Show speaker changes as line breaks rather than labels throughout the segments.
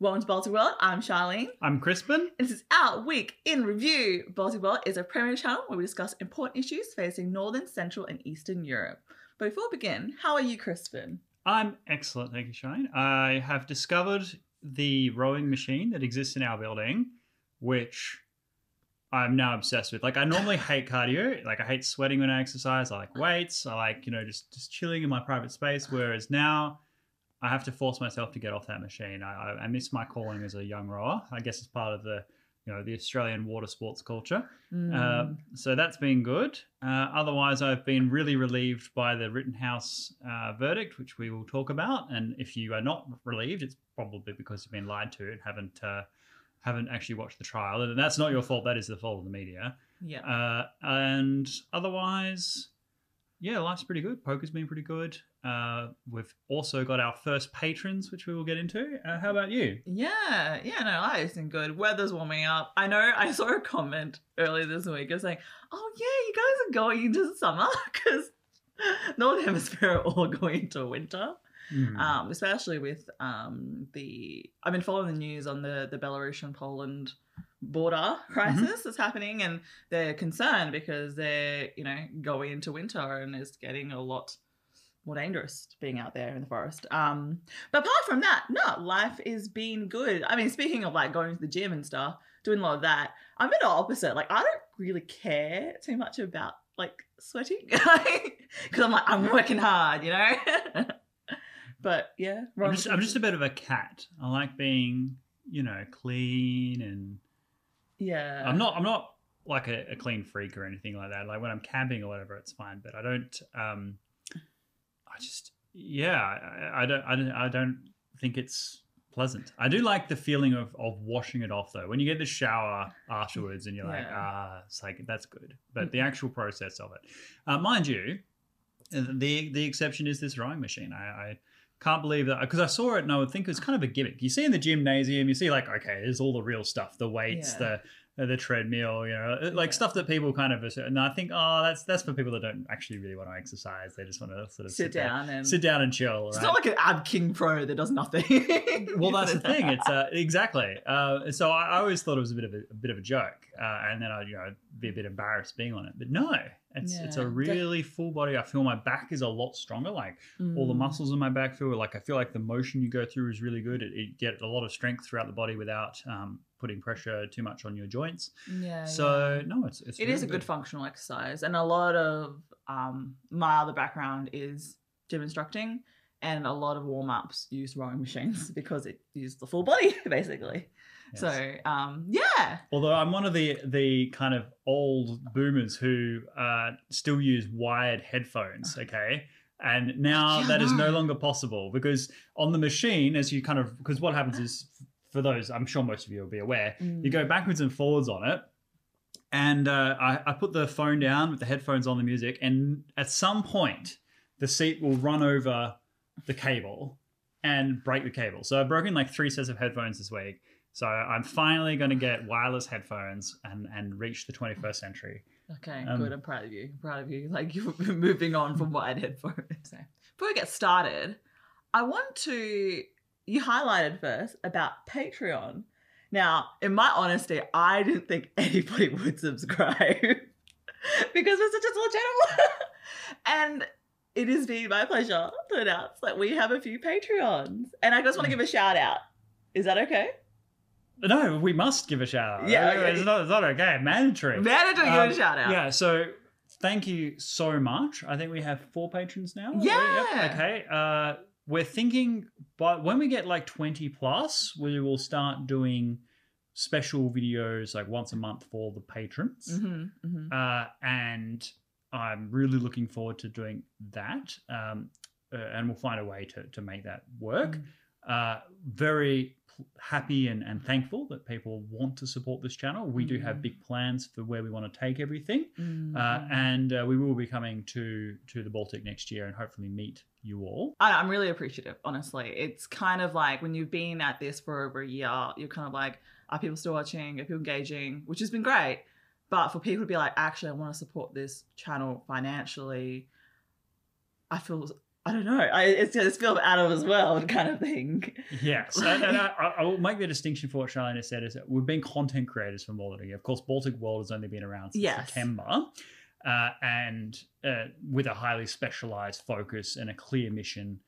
Welcome to Baltic World. I'm Charlene.
I'm Crispin.
And This is our week in review. Baltic World is a premier channel where we discuss important issues facing Northern, Central, and Eastern Europe. But before we begin, how are you, Crispin?
I'm excellent, thank you, Charlene. I have discovered the rowing machine that exists in our building, which I'm now obsessed with. Like, I normally hate cardio. Like, I hate sweating when I exercise. I like weights. I like, you know, just just chilling in my private space. Whereas now, I have to force myself to get off that machine. I, I, miss my calling as a young rower. I guess it's part of the, you know, the Australian water sports culture.
Mm.
Uh, so that's been good. Uh, otherwise, I've been really relieved by the Rittenhouse uh, verdict, which we will talk about. And if you are not relieved, it's probably because you've been lied to and haven't uh, haven't actually watched the trial. And that's not your fault. That is the fault of the media.
yeah.
Uh, and otherwise, yeah, life's pretty good. Poker's been pretty good. Uh, we've also got our first patrons, which we will get into. Uh, how about you?
Yeah, yeah, no, life's been good. Weather's warming up. I know I saw a comment earlier this week of saying, oh, yeah, you guys are going into summer because Northern Hemisphere are all going into winter.
Hmm.
um, especially with um, the I've been following the news on the the Belarusian Poland border crisis that's happening, and they're concerned because they're you know going into winter and it's getting a lot more dangerous being out there in the forest. Um, but apart from that, no, life is being good. I mean, speaking of like going to the gym and stuff, doing a lot of that, I'm in the opposite. Like I don't really care too much about like sweating because I'm like I'm working hard, you know. but yeah,
I'm just, I'm just a bit of a cat. I like being, you know, clean and
yeah.
I'm not I'm not like a, a clean freak or anything like that. Like when I'm camping or whatever, it's fine. But I don't. Um, I just yeah. I, I don't I don't I don't think it's pleasant. I do like the feeling of of washing it off though. When you get the shower afterwards and you're like
Yeah.
ah, it's like that's good. But the actual process of it, uh, mind you, uh, the the exception is this rowing machine. I. I can't believe that because I saw it and I would think it was kind of a gimmick. You see in the gymnasium, you see like, okay, there's all the real stuff, the weights,
Yeah.
the the treadmill, you know, like
Yeah.
stuff that people kind of. And I think, oh, that's that's for people that don't actually really want to exercise. They just want to sort of
sit
there-
down and
sit down and chill.
It's
right?
not like an Ab King Pro that does nothing.
well, that's the thing. It's uh, exactly. Uh, so I, I always thought it was a bit of a, a bit of a joke, uh, and then I, you know, be a bit embarrassed being on it. But no, it's it's a really full body. I feel my back is a lot stronger. Like all the
Mm.
muscles in my back feel like I feel like the motion you go through is really good. It, it get a lot of strength throughout the body without um, putting pressure too much on your joints.
Yeah.
So
yeah.
no, it's it's
it
really
is a good functional exercise, and a lot of um, my other background is gym instructing, and a lot of warm ups use rowing machines because it uses the full body basically.
Yes.
So um, yeah,
Although I'm one of the the kind of old boomers who uh, still use wired headphones, okay? And now
Yeah,
that is no
no.
longer possible because on the machine, as you kind of because what happens is for those, I'm sure most of you will be aware, you go backwards and forwards on it. And uh, I, I put the phone down with the headphones on the music, and at some point, the seat will run over the cable and break the cable. So I've broken like three sets of headphones this week. So I'm finally going to get wireless headphones and and reach the 21st century.
Okay,
Um,
good. I'm proud of you. I'm proud of you. Like you're moving on from wired headphones. So, before we get started, I want to. You highlighted first about Patreon. Now, in my honesty, I didn't think anybody would subscribe because we're such a small channel. and it has been my pleasure to announce that we have a few Patreons. And I just want to give a shout out. Is that okay?
No, we must give a shout out.
Yeah, okay.
it's not, it's not okay. Mandatory.
Mandatory
Um,
give a shout out.
Yeah, so thank you so much. I think we have four patrons now.
Yeah.
Yep, Okay. Uh, we're thinking, but when we get like 20 plus, we will start doing special videos like once a month for the patrons.
hmm hmm
Uh, and I'm really looking forward to doing that. Um, uh, and we'll find a way to, to make that work.
Mm.
Uh, very happy and, and thankful that people want to support this channel. We do have
Mm.
big plans for where we want to take everything.
Mm,
Uh,
mm.
and uh, we will be coming to to the Baltic next year and hopefully meet you all.
I, I'm really appreciative, honestly. It's kind of like when you've been at this for over a year, you're kind of like, are people still watching? Are people engaging? Which has been great. But for people to be like, actually, I want to support this channel financially, I feel I don't know. I, it's it's film out of his world kind of thing.
Yes, and, and I, I will make the distinction for what Charlene has said is that we've been content creators for more than a year. Of course, Baltic World has only been around since
Yes.
September, uh, and uh, with a highly specialized focus and a clear mission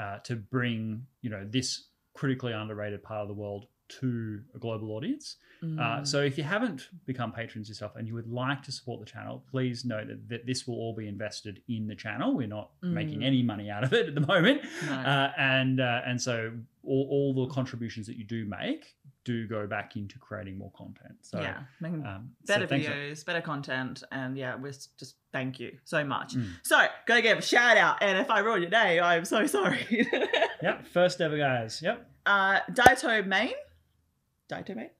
uh, to bring you know this critically underrated part of the world to a global audience. Uh,
Mm.
so if you haven't become patrons yourself and you would like to support the channel, please know that, that this will all be invested in the channel. We're not making
Mm.
any money out of it at the moment.
No.
Uh, and uh, and so all, all the contributions that you do make do go back into creating more content. So
yeah,
um,
better
thanks-
videos, better content, and yeah, we're just thank you so much.
Mm.
So go give a shout out, and if I ruin your day, I'm so sorry.
Yep, first ever guys. Yep,
uh, Daito Main, Daito Main,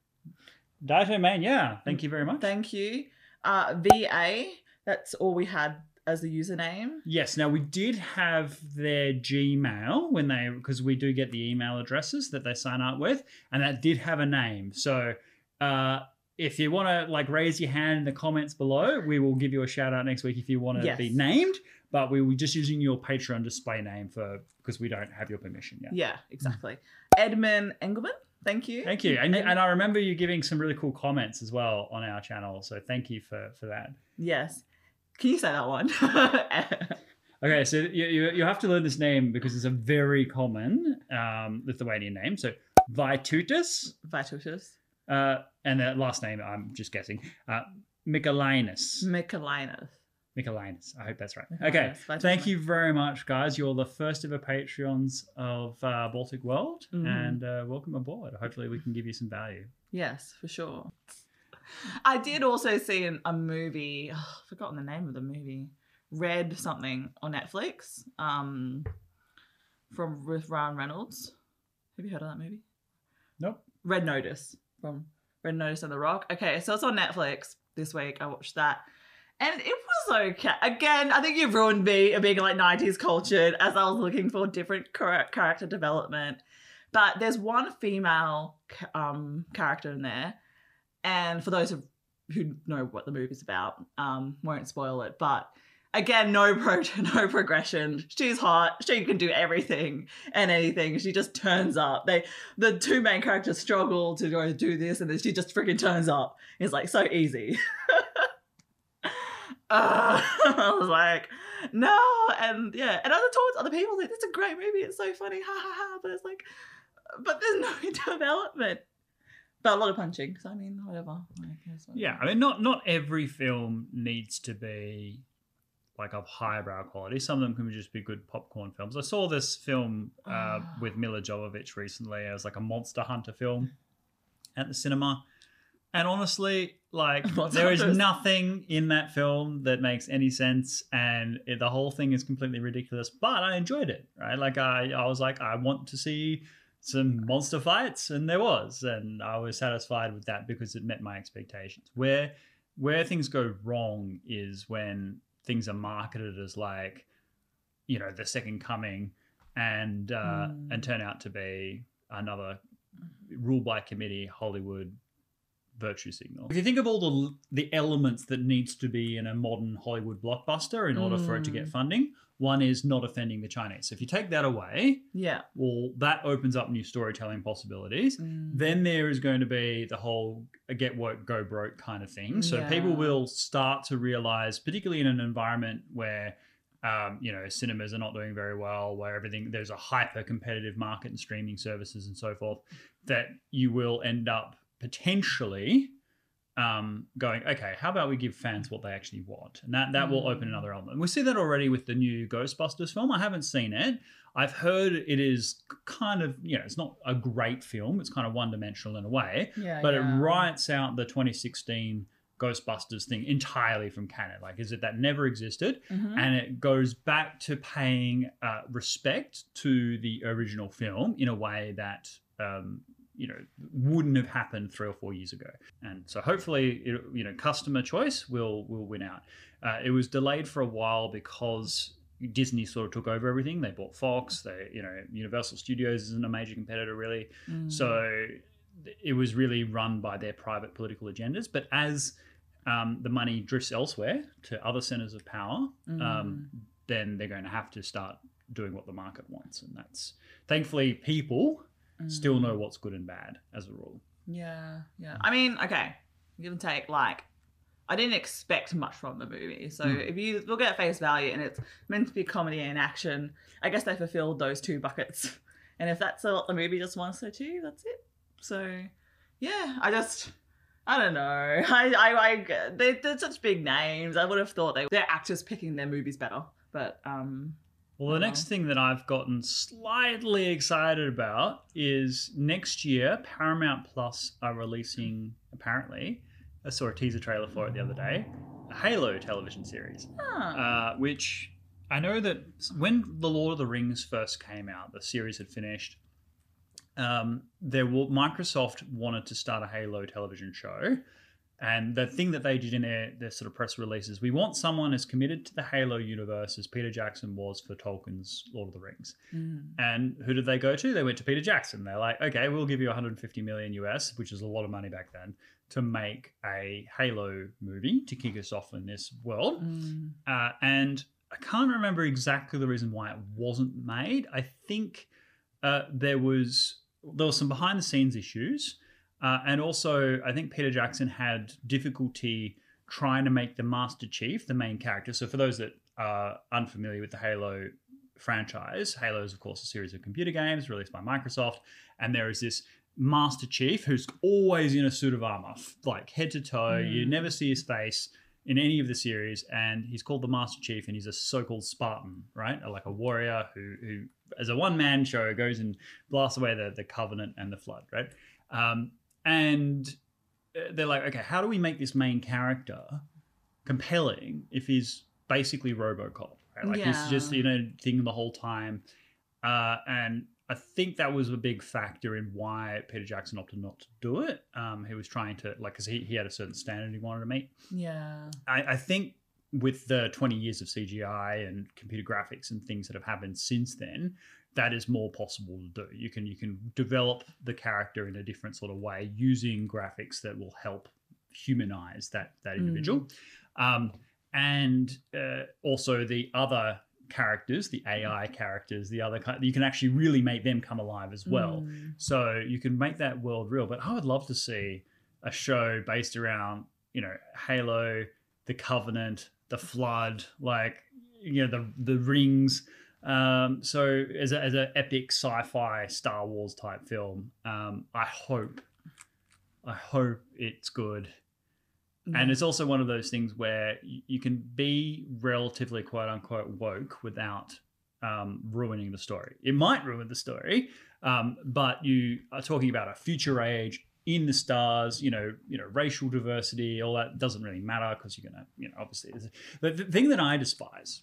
Daito Man. Yeah, thank you very much.
thank you. Uh, VA, that's all we had as a username.
Yes. Now we did have their Gmail when they because we do get the email addresses that they sign up with, and that did have a name. So uh, if you want to like raise your hand in the comments below, we will give you a shout out next week if you want to
Yes.
be named. But we were just using your Patreon display name for because we don't have your permission yet.
Yeah, exactly. Edmund Engelman, thank you.
Thank you, and,
And-
and I remember you giving some really cool comments as well on our channel. So thank you for for that.
Yes. Can you say that one?
Okay, so you, you, you have to learn this name because it's a very common um, Lithuanian name. So Vaitutis,
Vitutus.
uh, and the last name I'm just guessing, uh, Mikalainis.
Mikalinus.
Mikalainis. I hope that's right. Okay, thank you very much, guys. You're the first ever Patreons of uh, Baltic World,
Mhm.
and uh, welcome aboard. Hopefully, we can give you some value.
Yes, for sure. I did also see an, a movie. I've forgotten the name of the movie. Red something on Netflix. Um, from with Ryan Reynolds. Have you heard of that movie?
Nope.
Red Notice from Red Notice and The Rock. Okay, so it's on Netflix this week. I watched that. And it was okay. Again, I think you've ruined me a being like 90s cultured as I was looking for different character development. But there's one female um, character in there. And for those who, who know what the movie's about, um, won't spoil it. But again, no pro- no progression. She's hot. She can do everything and anything. She just turns up. They the two main characters struggle to go do this, and then she just freaking turns up. It's like so easy. uh, I was like, no, and yeah, and other towards other people, like, it's a great movie. It's so funny, ha ha ha. But it's like, but there's no development. But a lot of punching. So I mean, whatever. Like.
Yeah, I mean, not not every film needs to be like of highbrow quality. Some of them can just be good popcorn films. I saw this film uh,
Ah.
with Milla Jovovich recently. It was like a monster hunter film at the cinema, and honestly, like
Monster
there is nothing in that film that makes any sense, and it, the whole thing is completely ridiculous. But I enjoyed it, right? Like I, I was like, I want to see some monster fights and there was and i was satisfied with that because it met my expectations where where things go wrong is when things are marketed as like you know the second coming and uh
Mm.
and turn out to be another rule by committee hollywood virtue signal if you think of all the the elements that needs to be in a modern hollywood blockbuster in order for it to get
Mm.
funding one is not offending the chinese so if you take that away
Yeah.
well, that opens up new storytelling possibilities.
Mm.
Then there is going to be the whole get work go broke kind of thing. So
Yeah.
people will start to realize, particularly in an environment where, um, you know, cinemas are not doing very well, where everything there's a hyper competitive market and streaming services and so forth, that you will end up potentially um, going, okay, how about we give fans what they actually want? And that, that will
Mm.
open another element. We see that already with the new Ghostbusters film. I haven't seen it. I've heard it is kind of, you know, it's not a great film. It's kind of one dimensional in a way,
Yeah.
but
yeah.
it writes out the 2016 Ghostbusters thing entirely from canon. Like, is it that never existed?
Mhm.
and it goes back to paying uh, respect to the original film in a way that um, you know wouldn't have happened three or four years ago. And so hopefully, it, you know, customer choice will will win out. Uh, it was delayed for a while because Disney sort of took over everything. They bought Fox. They, you know, Universal Studios isn't a major competitor really.
Mm.
So it was really run by their private political agendas. But as um, the money drifts elsewhere to other centers of power, um,
Mm.
then they're going to have to start doing what the market wants, and that's thankfully people
Mm.
still know what's good and bad as a rule.
Yeah, yeah. I mean, okay, give and take. Like, I didn't expect much from the movie. So
Mm.
if you look at face value and it's meant to be comedy and action, I guess they fulfilled those two buckets. And if that's what the movie just wants to do, that's it. So, yeah, I just. I don't know. I, I, I they, they're such big names. I would have thought they, they're actors picking their movies better. But um,
Well, the next thing that I've gotten slightly excited about is next year, Paramount Plus are releasing, apparently, I saw a teaser trailer for it the other day, a Halo television series, uh, which I know that when The Lord of the Rings first came out, the series had finished. Um, there were, Microsoft wanted to start a Halo television show. And the thing that they did in their, their sort of press releases, we want someone as committed to the Halo universe as Peter Jackson was for Tolkien's Lord of the Rings.
Mm.
And who did they go to? They went to Peter Jackson. They're like, okay, we'll give you 150 million US, which is a lot of money back then, to make a Halo movie to kick us off in this world.
Mm.
Uh, and I can't remember exactly the reason why it wasn't made. I think uh, there was there was some behind the scenes issues, uh, and also I think Peter Jackson had difficulty trying to make the Master Chief the main character. So for those that are unfamiliar with the Halo franchise, Halo is of course a series of computer games released by Microsoft, and there is this Master Chief who's always in a suit of armor, like head to toe. You
Mm.
never see his face in any of the series, and he's called the Master Chief, and he's a so-called Spartan, right? Like a warrior who, who as a one-man show, goes and blasts away the, the Covenant and the Flood, right? Um, and uh, they're like, okay, how do we make this main character compelling if he's basically RoboCop, right? Like he's just you know thing the whole time, uh, and I think that was a big factor in why Peter Jackson opted not to do it. Um, he was trying to like because he, he had a certain standard he wanted to meet.
Yeah.
I, I think with the 20 years of CGI and computer graphics and things that have happened since then, that is more possible to do. You can you can develop the character in a different sort of way using graphics that will help humanize that that individual. Um, and uh, also the other characters, the AI characters, the other you can actually really make them come alive as well.
Mm.
So you can make that world real. But I would love to see a show based around, you know, Halo, the Covenant, the Flood, like you know, the the rings. Um, so as a, as an epic sci-fi Star Wars type film, um, I hope, I hope it's good. And it's also one of those things where you can be relatively quote unquote woke without um, ruining the story. It might ruin the story, um, but you are talking about a future age in the stars. You know, you know, racial diversity, all that doesn't really matter because you're gonna, you know, obviously. The, the thing that I despise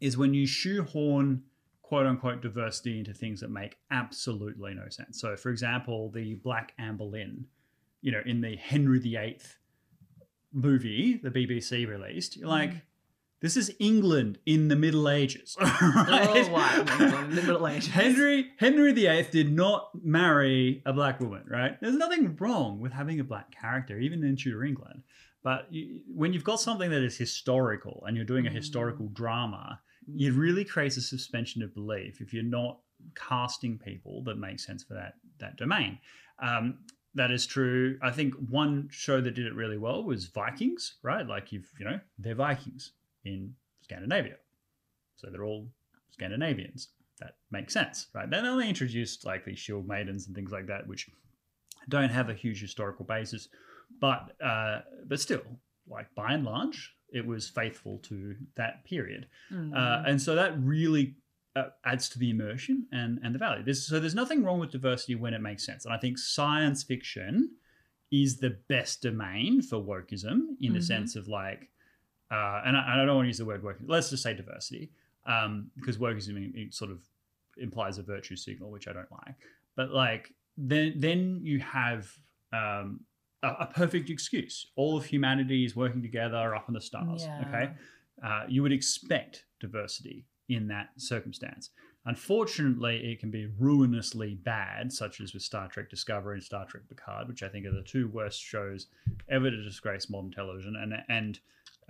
is when you shoehorn quote unquote diversity into things that make absolutely no sense. So, for example, the Black Anne Boleyn, you know, in the Henry VIII movie the BBC released, you're like, this is England in the Middle Ages. right?
Oh, wow. In the Middle Ages.
Henry Henry VIII did not marry a black woman, right? There's nothing wrong with having a black character, even in Tudor England. But you, when you've got something that is historical and you're doing a
Mm.
historical drama, it really creates a suspension of belief if you're not casting people that make sense for that that domain. Um, that is true. I think one show that did it really well was Vikings, right? Like you've you know they're Vikings in Scandinavia, so they're all Scandinavians. That makes sense, right? Then they introduced like these shield maidens and things like that, which don't have a huge historical basis, but uh, but still, like by and large, it was faithful to that period.
Mm.
Uh, and so that really uh, adds to the immersion and, and the value. There's, so there's nothing wrong with diversity when it makes sense. And I think science fiction is the best domain for wokeism in the
Mhm.
sense of like, uh, and, I, I don't want to use the word woke, let's just say diversity, um, because wokeism it sort of implies a virtue signal, which I don't like. But like, then, then you have um, a, a perfect excuse. All of humanity is working together up in the stars.
Yeah.
Okay uh, you would expect diversity in that circumstance. Unfortunately, it can be ruinously bad, such as with Star Trek Discovery and Star Trek Picard, which I think are the two worst shows ever to disgrace modern television, and and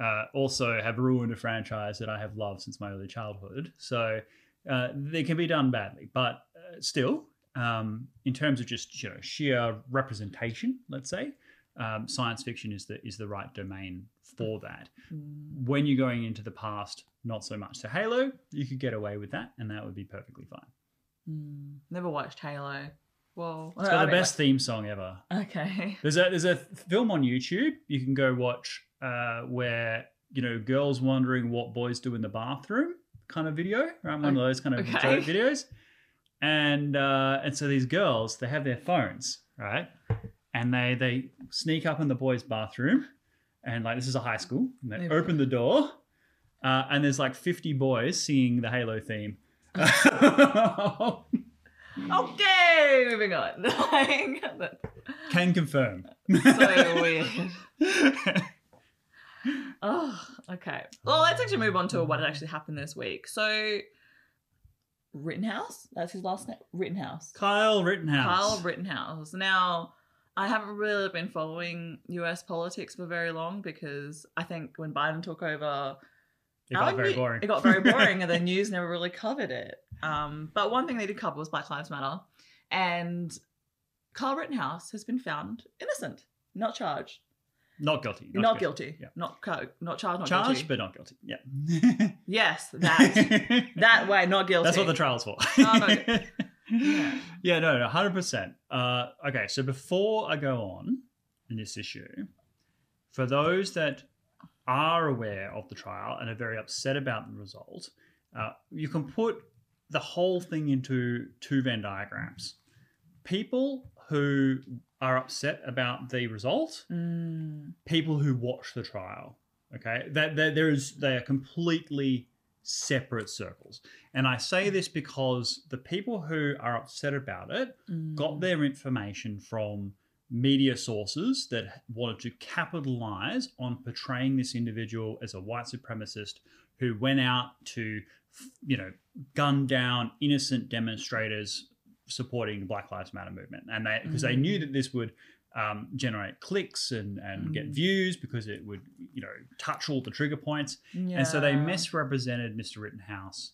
uh, also have ruined a franchise that I have loved since my early childhood. So uh, they can be done badly. But uh, still, um, in terms of just you know sheer representation, let's say, um, science fiction is the is the right domain for that.
Mm.
When you're going into the past, not so much. So Halo, you could get away with that, and that would be perfectly fine.
Mm. Never watched Halo. Well,
It's got the best theme song ever.
Okay.
There's a there's a film on YouTube you can go watch uh, where you know girls wondering what boys do in the bathroom kind of video, right? One of those kind of
Okay.
videos. And uh, and so these girls they have their phones right, and they they sneak up in the boys' bathroom, and like this is a high school, and they
They've-
open the door, uh, and there's like 50 boys singing the Halo theme.
Okay, moving on. Like,
Can confirm.
so weird. Oh, okay. Well, let's actually move on to what actually happened this week. So, Rittenhouse, that's his last name. Rittenhouse.
Kyle Rittenhouse.
Kyle Rittenhouse. Now, I haven't really been following US politics for very long because I think when Biden took over,
It got very boring.
It got very boring, and the news never really covered it. Um, but one thing they did cover was Black Lives Matter, and Carl Rittenhouse has been found innocent, not charged,
Not guilty.
not, guilty,
Yeah.
not not charged, not
Charged,
guilty.
but not guilty. Yeah.
Yes, that that way, not guilty.
That's what the trial's for.
No, no. Yeah.
yeah, no, no, hundred percent. Uh, okay, so before I go on in this issue, for those that are aware of the trial and are very upset about the result, uh, you can put the whole thing into two Venn diagrams. People who are upset about the result
Mm,
people who watch the trial. Okay, that there is they are completely separate circles, and I say this because the people who are upset about it
mm,
got their information from media sources that wanted to capitalize on portraying this individual as a white supremacist who went out to, you know, gun down innocent demonstrators supporting the Black Lives Matter movement, and they because they knew that this would um, generate clicks and and get
Mm.
views because it would you know touch all the trigger points, and so they misrepresented Mr. Rittenhouse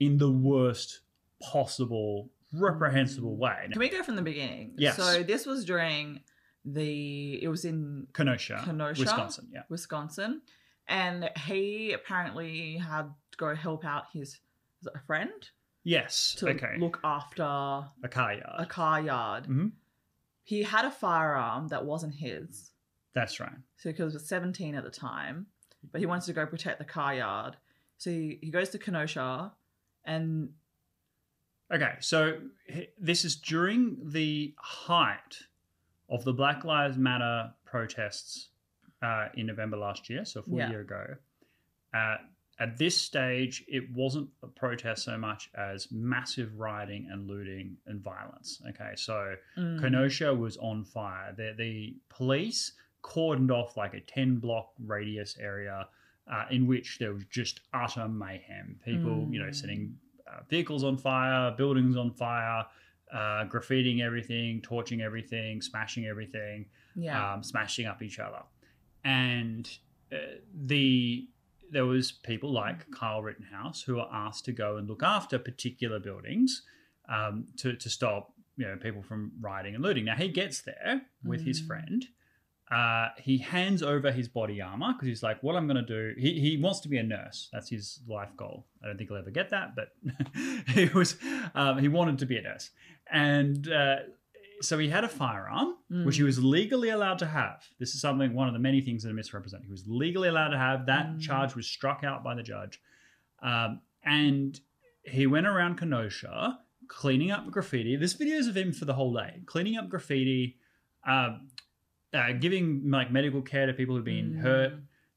in the worst possible reprehensible way.
Can we go from the beginning?
Yes.
So this was during the. It was in
Kenosha,
Kenosha?
Wisconsin. Yeah.
Wisconsin, and he apparently had to go help out his a friend
Yes.
to
okay.
look after
a car yard.
a car yard.
Mhm.
He had a firearm that wasn't his,
That's right.
so because he was 17 at the time, but he wanted to go protect the car yard. So he, he goes to Kenosha, and
Okay. So this is during the height of the Black Lives Matter protests uh, in November last year, so a full
Yeah.
year ago. Uh, at this stage, it wasn't a protest so much as massive rioting and looting and violence. Okay. So
mm,
Kenosha was on fire. The, the police cordoned off like a 10 block radius area uh, in which there was just utter mayhem. People, you know,
Mm.
setting uh, vehicles on fire, buildings on fire, uh, graffitiing everything, torching everything, smashing everything,
yeah,
um, smashing up each other. And uh, the there was people like Kyle Rittenhouse who were asked to go and look after particular buildings um, to to stop you know people from rioting and looting. Now he gets there with his
Mm.
friend. Uh, he hands over his body armor because he's like, "What I'm going to do?" He, he wants to be a nurse. That's his life goal. I don't think he'll ever get that, but he was um, he wanted to be a nurse, and uh, so he had a firearm, which he
Mm.
was legally allowed to have. This is something one of the many things that are misrepresented. He was legally allowed to have. That
Mm.
charge was struck out by the judge, um, and he went around Kenosha cleaning up graffiti. This videos of him for the whole day, cleaning up graffiti, um, uh, giving like medical care to people who've been
Mm.
hurt,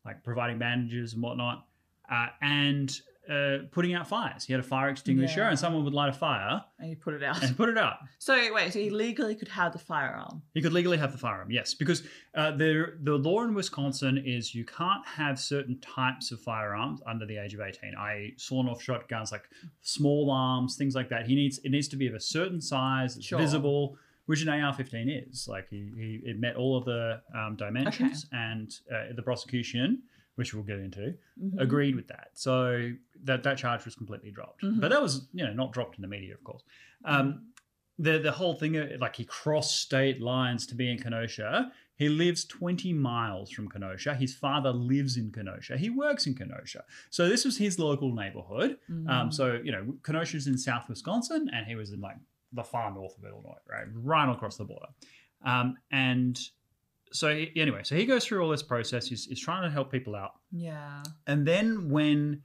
like providing bandages and whatnot, uh, and uh, putting out fires. He had a fire extinguisher,
Yeah.
and someone would light a fire
and he put it out.
and put it out.
So wait, so he legally could have the firearm.
He could legally have the firearm, yes, because uh, the the law in Wisconsin is you can't have certain types of firearms under the age of eighteen, i.e., sawn-off shotguns, like small arms, things like that. He needs it needs to be of a certain size, it's
Sure.
visible, which an AR-15 is. Like he, he it met all of the um, dimensions, and uh, the prosecution which we'll get into,
Mhm.
agreed with that. So that that charge was completely dropped.
Mhm.
But that was you know not dropped in the media, of course. Um, the the whole thing uh, like he crossed state lines to be in Kenosha. He lives 20 miles from Kenosha. His father lives in Kenosha. He works in Kenosha. So this was his local neighborhood. Um,
Mhm.
so you know, Kenosha's in South Wisconsin, and he was in like the far north of Illinois, right, right across the border. Um, and so anyway, so he goes through all this process. He's, he's trying to help people out,
yeah.
and then when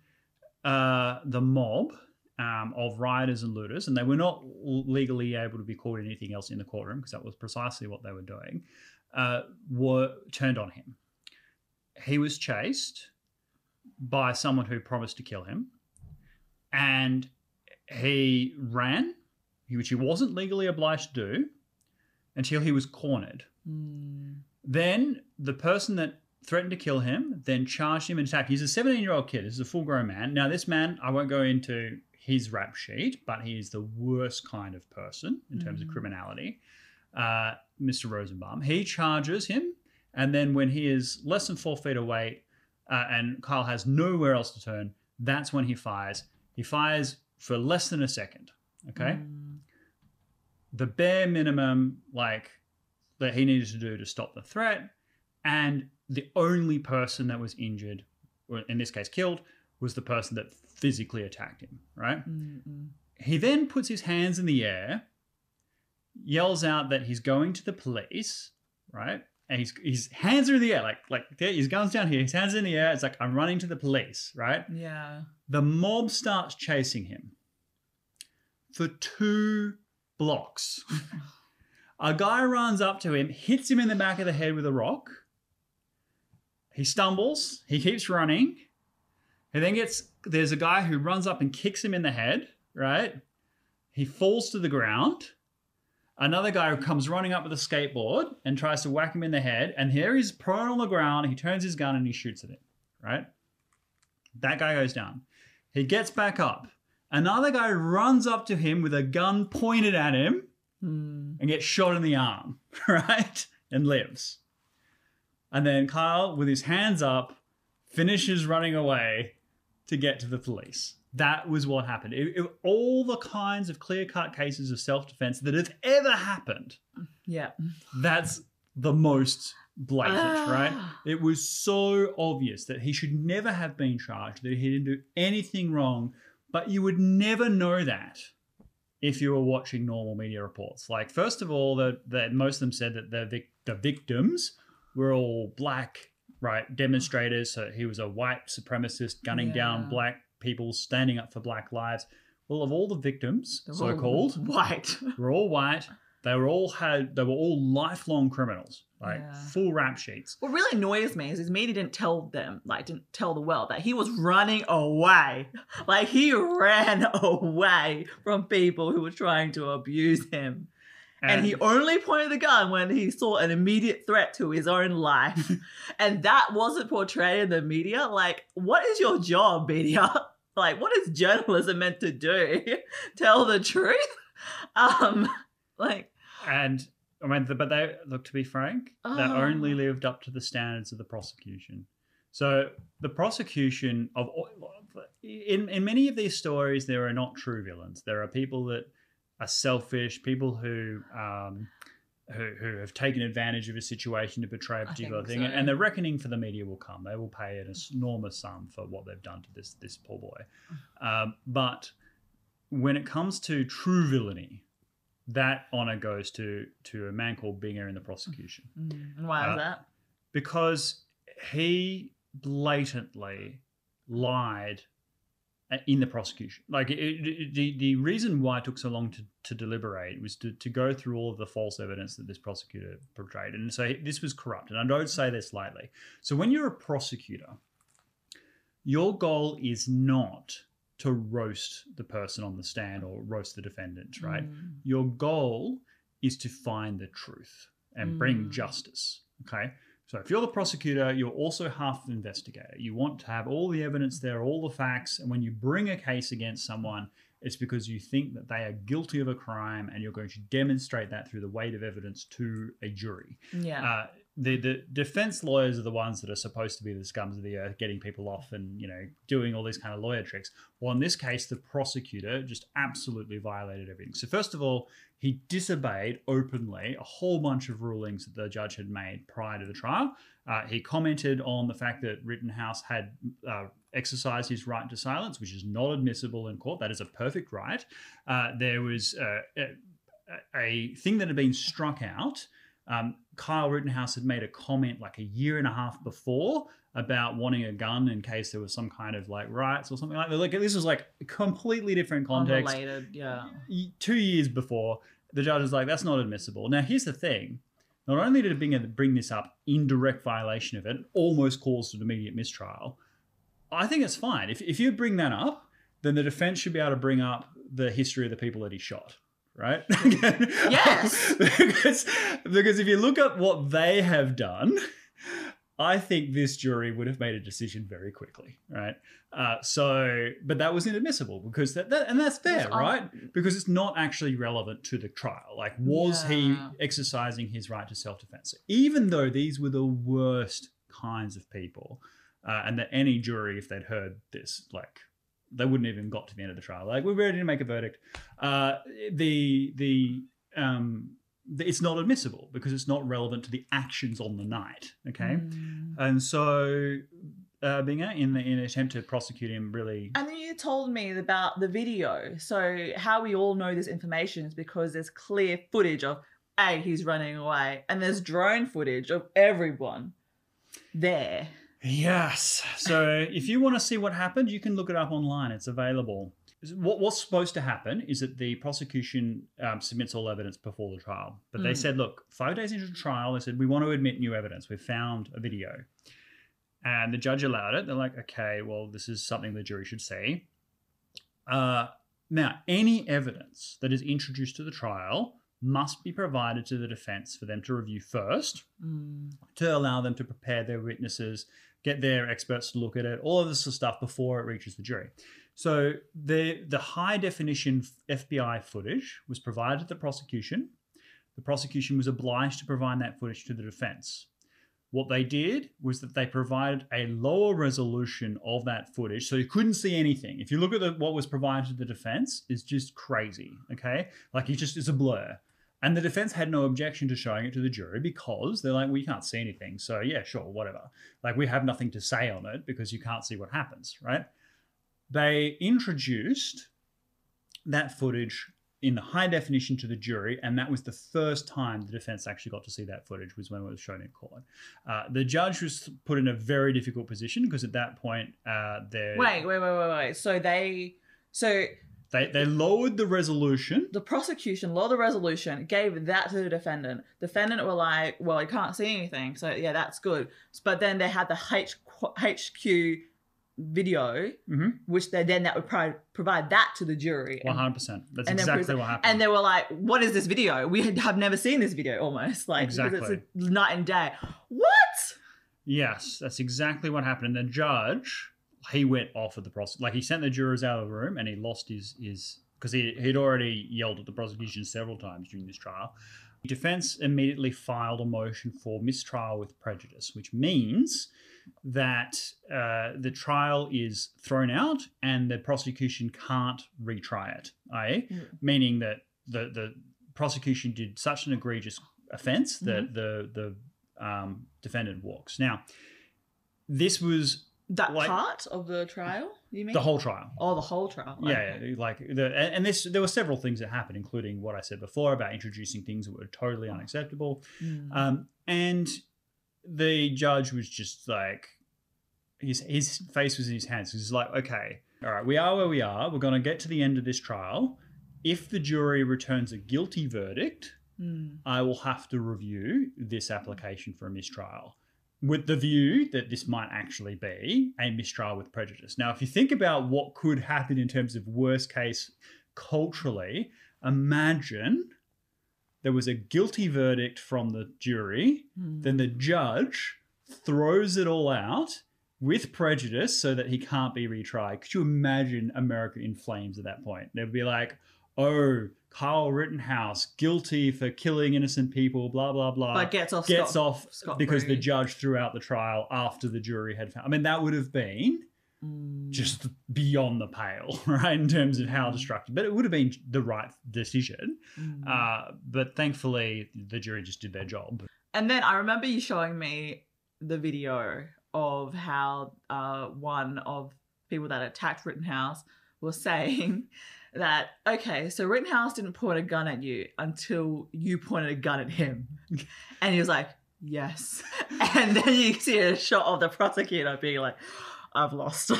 uh, the mob um, of rioters and looters, and they were not legally able to be called anything else in the courtroom because that was precisely what they were doing, uh, were turned on him. He was chased by someone who promised to kill him, and he ran, which he wasn't legally obliged to do, until he was cornered.
Mm.
Then the person that threatened to kill him then charged him and attacked. He's a 17 year old kid. He's a full grown man. Now, this man, I won't go into his rap sheet, but he is the worst kind of person in terms of
Mhm.
criminality. Uh, Mr. Rosenbaum. He charges him, and then when he is less than four feet away uh, and Kyle has nowhere else to turn, that's when he fires. He fires for less than a second. Okay
Mm.
the bare minimum like that he needed to do to stop the threat and the only person that was injured or in this case killed was the person that physically attacked him right
Mm, mm.
he then puts his hands in the air yells out that he's going to the police right and his, his hands are in the air like like his guns down here his hands in the air it's like i'm running to the police right
Yeah.
the mob starts chasing him for two blocks. a guy runs up to him, hits him in the back of the head with a rock. He stumbles, he keeps running. He then gets there's a guy who runs up and kicks him in the head, right? He falls to the ground. Another guy who comes running up with a skateboard and tries to whack him in the head. And here he's prone on the ground. He turns his gun and he shoots at him, right? That guy goes down. He gets back up. Another guy runs up to him with a gun pointed at him
Mm.
and gets shot in the arm, right? And lives. And then Kyle, with his hands up, finishes running away to get to the police. That was what happened. It- it- all the kinds of clear cut cases of self defense that have ever happened,
Yeah.
that's the most blatant, right?
Ah.
It was so obvious that he should never have been charged, that he didn't do anything wrong, but you would never know that if you were watching normal media reports. Like, first of all, that most of them said that the, vic- the victims were all black, right, demonstrators. So he was a white supremacist gunning down black people, standing up for black lives. Well, of all the victims, so called,
White.
were all white. They were all had. They were all lifelong criminals, like
Yeah.
full rap sheets.
What really annoys me is his media didn't tell them, like, didn't tell the world that he was running away. Like, he ran away from people who were trying to abuse him. And, he only pointed the gun when he saw an immediate threat to his own life. and that wasn't portrayed in the media. Like, what is your job, media? Like, what is journalism meant to do? tell the truth? Um, like,
And I mean, but they look to be frank, they
Oh.
only lived up to the standards of the prosecution. So the prosecution of in in many of these stories, there are not true villains. There are people that are selfish, people who. Um, who, who have taken advantage of a situation to betray a particular thing,
so.
and the reckoning for the media will come. They will pay an enormous sum for what they've done to this this poor boy. Um, but when it comes to true villainy, that honor goes to to a man called Binger in the prosecution
mm, and why
Uh,
is that?
because he blatantly lied uh, in the prosecution. Like it, it- the the reason why it took so long to, to deliberate was to, to go through all of the false evidence that this prosecutor portrayed, and so this was corrupt. And I don't say this lightly. So when you're a prosecutor, your goal is not to roast the person on the stand or roast the defendant, right?
Mm,
your goal is to find the truth and bring
Mm.
justice. Okay. So if you're the prosecutor, you're also half the investigator. You want to have all the evidence there, all the facts. And when you bring a case against someone, it's because you think that they are guilty of a crime and you're going to demonstrate that through the weight of evidence to a jury.
yeah.
Uh, the the defense lawyers are the ones that are supposed to be the scums of the earth, getting people off and you know doing all these kind of lawyer tricks. Well, in this case, the prosecutor just absolutely violated everything. So first of all, he disobeyed openly a whole bunch of rulings that the judge had made prior to the trial. Uh, he commented on the fact that Rittenhouse had uh, exercised his right to silence, which is not admissible in court. That is a perfect right. Uh, there was uh, a, a thing that had been struck out. Um, Kyle Rittenhouse had made a comment like a year and a half before about wanting a gun in case there was some kind of like riots or something like that. Like this was like a completely different context.
Unrelated, yeah.
Two years before, the judge is like, "That's not admissible." Now, here's the thing: not only did it bring, bring this up in direct violation of it, almost caused an immediate mistrial. I think it's fine if if you bring that up, then the defense should be able to bring up the history of the people that he shot. Right?
Yes.
because, because if you look at what they have done, I think this jury would have made a decision very quickly, right? Uh, so, but that was inadmissible because that, that and that's fair,
It's un-
right? Because it's not actually relevant to the trial. Like, was he exercising his right to self-defense? Even though these were the worst kinds of people, uh, and that any jury, if they'd heard this, like, they wouldn't even got to the end of the trial. Like, we're ready to make a verdict. Uh, the the um, it's not admissible because it's not relevant to the actions on the night. Okay,
Mm.
and so uh, Binger, in the in an attempt to prosecute him, really.
And then you told me about the video. So how we all know this information is because there's clear footage of A, he's running away, and there's drone footage of everyone there.
Yes. So if you want to see what happened, you can look it up online. It's available. What, what's supposed to happen is that the prosecution um, submits all evidence before the trial. But they
Mm.
said, look, five days into the trial, they said, we want to admit new evidence. We've found a video. And the judge allowed it. They're like, okay, well, this is something the jury should see. Uh, now, any evidence that is introduced to the trial must be provided to the defense for them to review first
Mm.
to allow them to prepare their witnesses, get their experts to look at it, all of this stuff before it reaches the jury. So the the high definition FBI footage was provided to the prosecution. The prosecution was obliged to provide that footage to the defense. What they did was that they provided a lower resolution of that footage, so you couldn't see anything. If you look at the, what was provided to the defense, it's just crazy. Okay, like it just is a blur. And the defense had no objection to showing it to the jury because they're like, we can't see anything. So, yeah, sure, whatever. Like, we have nothing to say on it because you can't see what happens, right? They introduced that footage in the high definition to the jury, and that was the first time the defense actually got to see that footage, was when it was shown in court. Uh, the judge was put in a very difficult position because at that point, uh, they
Wait, wait, wait, wait, wait. So they, so
they, they lowered the resolution.
the prosecution, lowered the resolution, gave that to the defendant. Defendant were like, well, you can't see anything, so yeah, that's good. But then they had the H- HQ video,
Mhm.
which they then that would pro- provide that to the jury. And,
hundred percent. That's exactly what happened.
and they were like, what is this video? We had- have never seen this video almost. Like,
Exactly.
it's a night and day. What?
Yes, that's exactly what happened. And the judge, he went off at the process. Like he sent the jurors out of the room, and he lost his his because he he'd already yelled at the prosecution several times during this trial. The defense immediately filed a motion for mistrial with prejudice, which means that uh, the trial is thrown out and the prosecution can't retry it. I
Mm.
meaning that the the prosecution did such an egregious offense that the the um, defendant walks. Now, this was
That
Like-
part of the trial, you mean?
the whole trial.
Oh, the whole trial.
Yeah,
Okay.
yeah, like the and and this there were several things that happened, including what I said before about introducing things that were totally unacceptable.
Mm.
Um, and the judge was just like, his his face was in his hands. He's like, okay, all right, we are where we are. We're going to get to the end of this trial. If the jury returns a guilty verdict,
Mm.
I will have to review this application for a mistrial with the view that this might actually be a mistrial with prejudice. Now, if you think about what could happen in terms of worst case culturally, imagine there was a guilty verdict from the jury,
Mm.
then the judge throws it all out with prejudice so that he can't be retried. Could you imagine America in flames at that point? They'd be like, oh, Kyle Rittenhouse guilty for killing innocent people, blah blah blah.
But gets off.
gets
scot-
off
scot-free.
because the judge threw out the trial after the jury had found. I mean, that would have been
Mm.
just beyond the pale, right, in terms of how
Mm.
destructive. But it would have been the right decision.
Mm.
Uh, but thankfully, the jury just did their job.
And then I remember you showing me the video of how uh, one of people that attacked Rittenhouse was saying that okay, so Rittenhouse didn't point a gun at you until you pointed a gun at him, and he was like, "Yes," and then you see a shot of the prosecutor being like, "I've lost,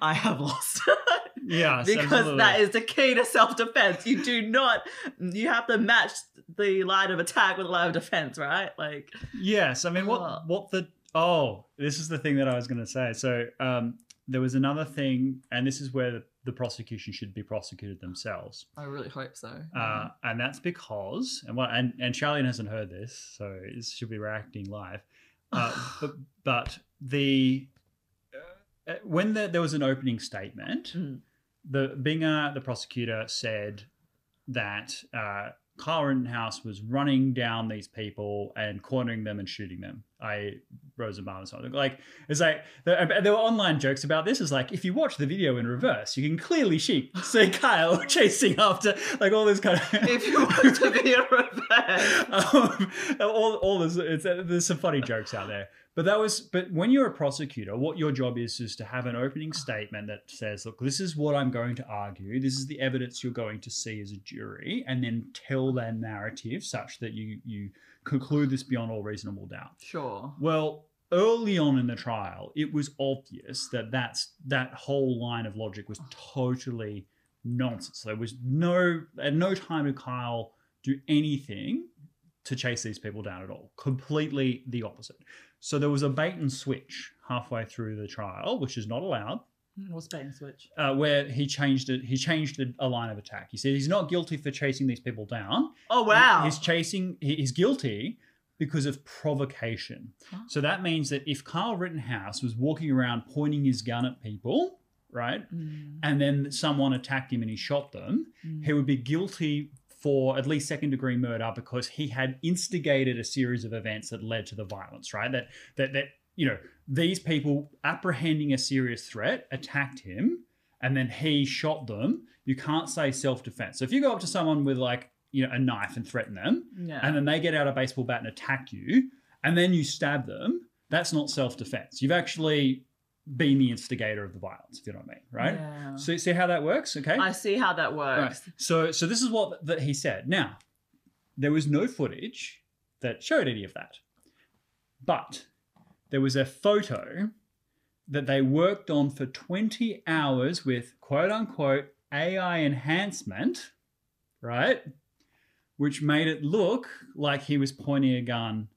I have lost."
Yes,
because
absolutely.
that is the key to self-defense. You do not, you have to match the line of attack with the line of defense, right? Like,
Yes, I mean what
Oh.
what the oh this is the thing that I was going to say. So um, there was another thing, and this is where the, the prosecution should be prosecuted themselves,
I really hope so.
uh, and that's because and what and and Charlene hasn't heard this, so it should be reacting live. Uh, but but the uh, when the, there was an opening statement,
Mm.
the Binger, the prosecutor, said that uh, Kyle Rittenhouse was running down these people and cornering them and shooting them. I Rosa Obama something like it's like there, there were online jokes about this. It's like if you watch the video in reverse, you can clearly see, see Kyle chasing after like all this kind of.
if you want to be a reverse,
um, all, all this, it's, there's some funny jokes out there. But that was, but when you're a prosecutor, what your job is is to have an opening statement that says, "Look, this is what I'm going to argue. This is the evidence you're going to see as a jury," and then tell their narrative such that you you conclude this beyond all reasonable doubt.
sure.
Well, early on in the trial, it was obvious that that's that whole line of logic was totally nonsense. There was no at no time did Kyle do anything to chase these people down at all. Completely the opposite. So there was a bait and switch halfway through the trial, which is not allowed,
What's bait and switch?
uh, where he changed it. He changed a, line of attack. He said he's not guilty for chasing these people down.
Oh wow!
He's chasing. he- He's guilty because of provocation.
Huh?
So that means that if Carl Rittenhouse was walking around pointing his gun at people, right,
Mm,
and then someone attacked him and he shot them,
mm.
he would be guilty for at least second degree murder because he had instigated a series of events that led to the violence, right? That that that you know these people apprehending a serious threat attacked him and then he shot them. You can't say self defense. So if you go up to someone with like you know a knife and threaten them,
yeah.
and then they get out a baseball bat and attack you, and then you stab them, that's not self defense. You've actually been the instigator of the violence, if you know what I mean, right?
Yeah.
So see how that works, okay?
I see how that works. Right.
So so this is what that he said. Now, there was no footage that showed any of that. But there was a photo that they worked on for 20 hours with quote unquote AI enhancement, right? Which made it look like he was pointing a gun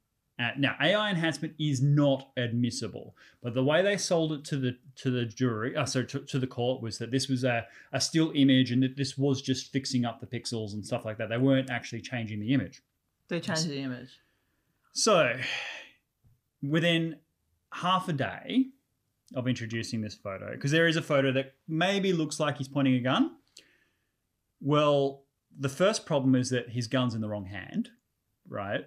at now AI enhancement is not admissible, but the way they sold it to the to the jury, uh, so to, to the court was that this was a, a still image and that this was just fixing up the pixels and stuff like that. They weren't actually changing the image.
They changed the image.
So, within half a day of introducing this photo, because there is a photo that maybe looks like he's pointing a gun. Well, the first problem is that his gun's in the wrong hand, right?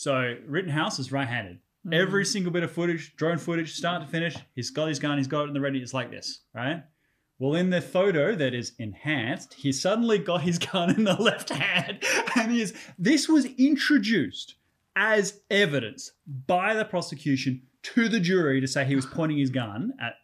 So, Rittenhouse is right handed.
Mm.
Every single bit of footage, drone footage, start to finish, he's got his gun, he's got it in the ready. It's like this, right? Well, in the photo that is enhanced, he suddenly got his gun in the left hand, and he is. This was introduced as evidence by the prosecution to the jury to say he was pointing his gun at,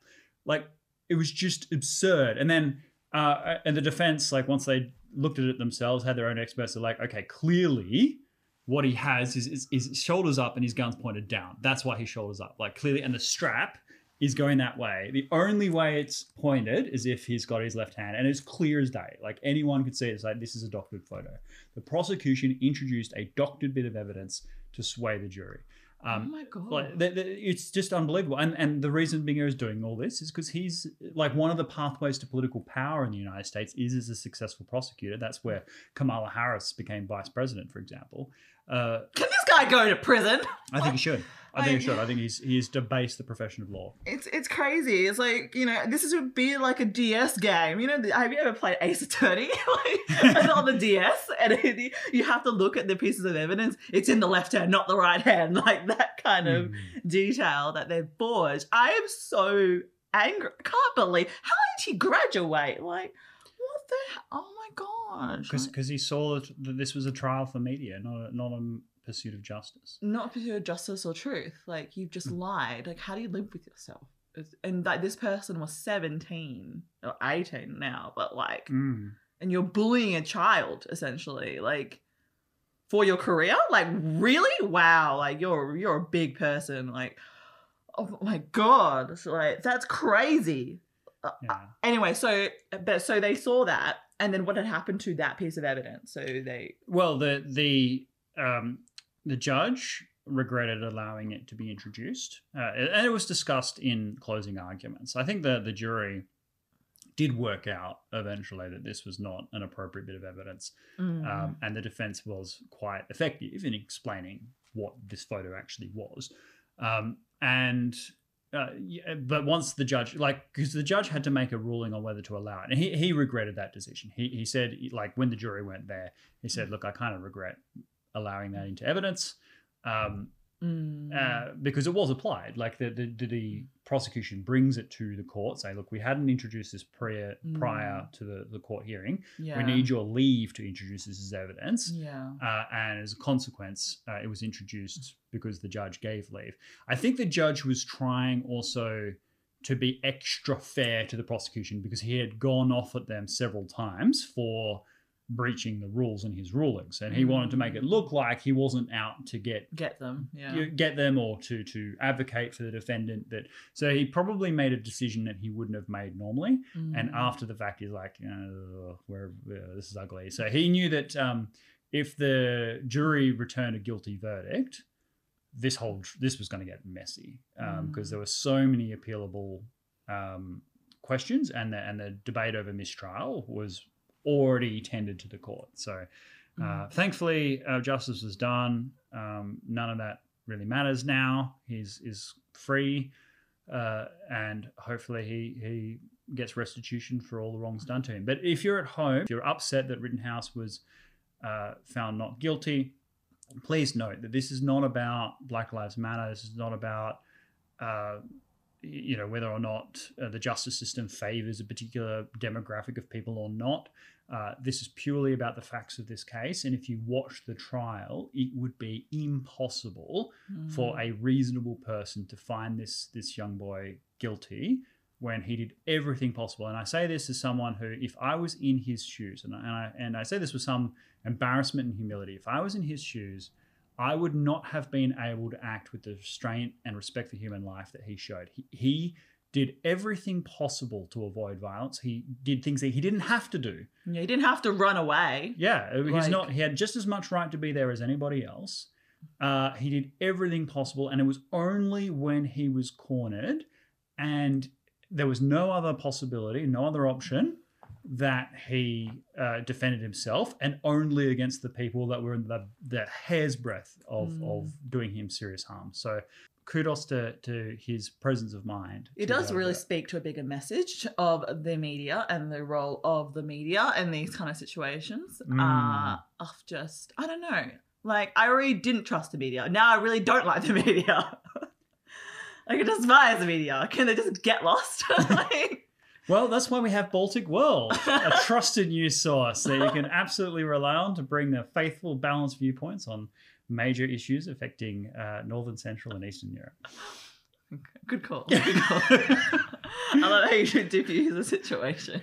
like, it was just absurd. And then, uh, and the defense, like, once they looked at it themselves, had their own experts, they're like, okay, clearly what he has is, is, is shoulders up and his gun's pointed down. That's why his shoulders up, like clearly, and the strap is going that way. The only way it's pointed is if he's got his left hand, and it's clear as day. Like anyone could see it. It's like this is a doctored photo. The prosecution introduced a doctored bit of evidence to sway the jury.
oh
Um,
my god!
like th- th- it's just unbelievable, and and the reason Binger is doing all this is because he's like one of the pathways to political power in the United States is as a successful prosecutor. That's where Kamala Harris became vice president, for example. Uh,
Can this guy go to prison?
I think he should. I think he should. I think he's he's debased the profession of law.
It's it's crazy. It's like you know this is would be like a DS game. You know, have you ever played Ace Attorney like on the DS? And it, you have to look at the pieces of evidence. It's in the left hand, not the right hand. Like that kind of
Mm.
detail that they've forged. I am so angry. I can't believe how did he graduate? Like the? Oh my gosh!
because he saw that this was a trial for media, not a, not a pursuit of justice.
not a pursuit of justice or truth. Like you've just
Mm.
lied. Like how do you live with yourself? And like this person was seventeen or eighteen now, but like,
Mm.
and you're bullying a child essentially, like for your career. Like really? Wow! Like you're you're a big person. Like oh my god! It's like that's crazy.
Yeah.
Anyway, so but so they saw that, and then what had happened to that piece of evidence? So they
Well, the the um, the judge regretted allowing it to be introduced, uh, and it was discussed in closing arguments. I think the the jury did work out eventually that this was not an appropriate bit of evidence,
Mm.
um, and the defense was quite effective in explaining what this photo actually was. Um, and uh, but once the judge, like, because the judge had to make a ruling on whether to allow it, and he, he regretted that decision. He, he said, like, when the jury went there, he said, "Look, I kind of regret allowing that into evidence." Um,
Mm.
uh, because it was applied. Like the, the the prosecution brings it to the court, say, "Look, we hadn't introduced this prior prior to the, the court hearing.
yeah.
We need your leave to introduce this as evidence."
Yeah.
Uh, and as a consequence, uh, it was introduced because the judge gave leave. I think the judge was trying also to be extra fair to the prosecution because he had gone off at them several times for breaching the rules in his rulings, and he wanted to make it look like he wasn't out to get
Get them. Yeah.
get them or to to advocate for the defendant. That so he probably made a decision that he wouldn't have made normally and
Mm.
after the fact he's like "Ugh, where uh, this is ugly so he knew that um, if the jury returned a guilty verdict this whole this was going to get messy because
Mm.
there were so many appealable um, questions and the and the debate over mistrial was already tendered to the court so uh,
Mm.
thankfully uh, justice was done um, none of that really matters now he's is free uh, and hopefully he he gets restitution for all the wrongs done to him. But if you're at home, if you're upset that Rittenhouse was uh, found not guilty, please note that this is not about Black Lives Matter. This is not about uh, you know whether or not uh, the justice system favors a particular demographic of people or not. Uh, this is purely about the facts of this case, and if you watch the trial, it would be impossible for
Mm.
a reasonable person to find this this young boy guilty when he did everything possible. And I say this as someone who, if I was in his shoes, and I, and I, and I say this with some embarrassment and humility, if I was in his shoes, I would not have been able to act with the restraint and respect for human life that he showed. He, he did everything possible to avoid violence. He did things that he didn't have to do.
Yeah, he didn't have to run away.
Yeah, he's
Like-
not. He had just as much right to be there as anybody else. Uh, he did everything possible, and it was only when he was cornered, and there was no other possibility, no other option, that he uh, defended himself, and only against the people that were in the, the hair's breadth of,
Mm.
of doing him serious harm. So, kudos to to his presence of mind.
It does really
there.
speak to a bigger message of the media and the role of the media in these kind of situations.
Mm.
Uh, of just, I don't know. Like, I already didn't trust the media. Now I really don't like the media. I can despise the media. Can they just get lost? like,
Well, that's why we have Baltic World, a trusted news source that you can absolutely rely on to bring the faithful, balanced viewpoints on major issues affecting uh, Northern, Central, and Eastern Europe.
good call. Good call. I love how you should diffuse the situation.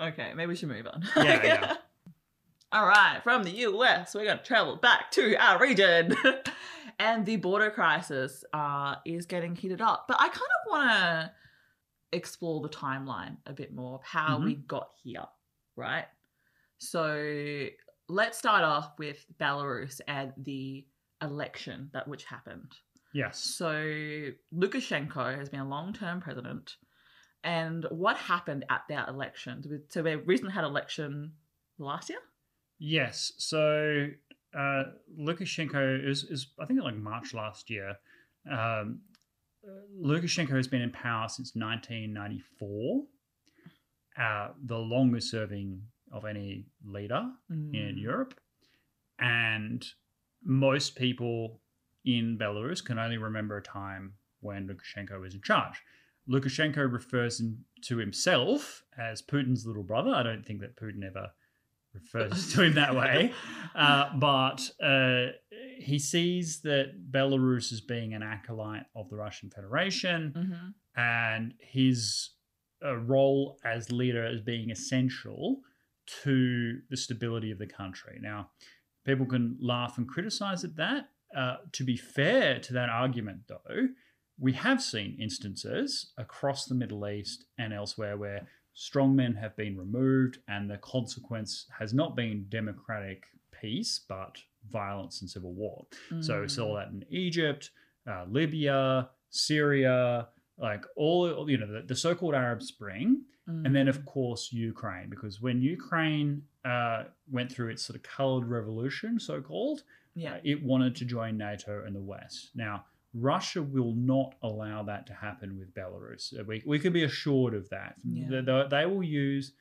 Okay, maybe we should move on.
Yeah, yeah.
All right, from the US, we're going to travel back to our region. and the border crisis uh, is getting heated up. But I kind of want to explore the timeline a bit more of how we got here, right? So let's start off with Belarus and the election that which happened.
Yes.
So Lukashenko has been a long-term president, and what happened at that election? So we recently had election last year.
Yes. So uh, Lukashenko is, is, I think, like March last year. Um, Lukashenko has been in power since 1994, uh, the longest serving of any leader in
Mm.
Europe. And most people in Belarus can only remember a time when Lukashenko was in charge. Lukashenko refers to himself as Putin's little brother. I don't think that Putin ever refers to him that way. Uh, but uh, he sees that Belarus as being an acolyte of the Russian Federation
Mhm.
and his uh, role as leader as being essential to the stability of the country. Now, people can laugh and criticize at that. Uh, to be fair to that argument, though, we have seen instances across the Middle East and elsewhere where strongmen have been removed and the consequence has not been democratic peace but violence and civil war. So we
Mm.
saw that in Egypt, uh, Libya, Syria, like all you know the, the so-called Arab Spring, and then
Mm.
of course Ukraine, because when Ukraine uh, went through its sort of colored revolution, so-called,
yeah.
uh, it wanted to join NATO and the West. Now Russia will not allow that to happen with Belarus. Uh, We, we can be assured of that.
Yeah.
They- they will use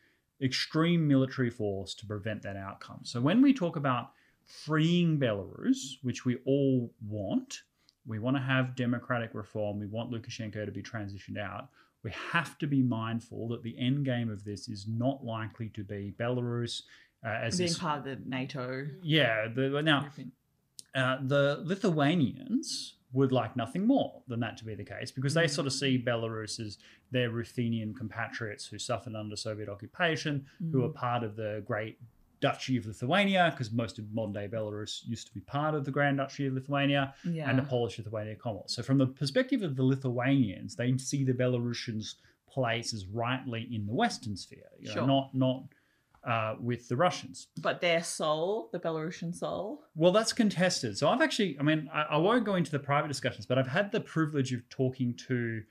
extreme military force to prevent that outcome. So when we talk about freeing Belarus, which we all want, we want to have democratic reform, we want Lukashenko to be transitioned out. We have to be mindful that the end game of this is not likely to be Belarus uh, as
Being
this,
part of the NATO.
yeah. The, now uh, the Lithuanians would like nothing more than that to be the case because they sort of see Belarus as their Ruthenian compatriots who suffered under Soviet occupation, who are
Mm.
part of the great Duchy of Lithuania, because most of modern day Belarus used to be part of the Grand Duchy of Lithuania
yeah.
and the Polish Lithuania Commonwealth. So, from the perspective of the Lithuanians, they see the Belarusians' place as rightly in the Western sphere, you know,
Sure.
not not uh, with the Russians.
but their soul, the Belarusian soul.
Well, that's contested. So I've actually, I mean, I, I won't go into the private discussions, but I've had the privilege of talking to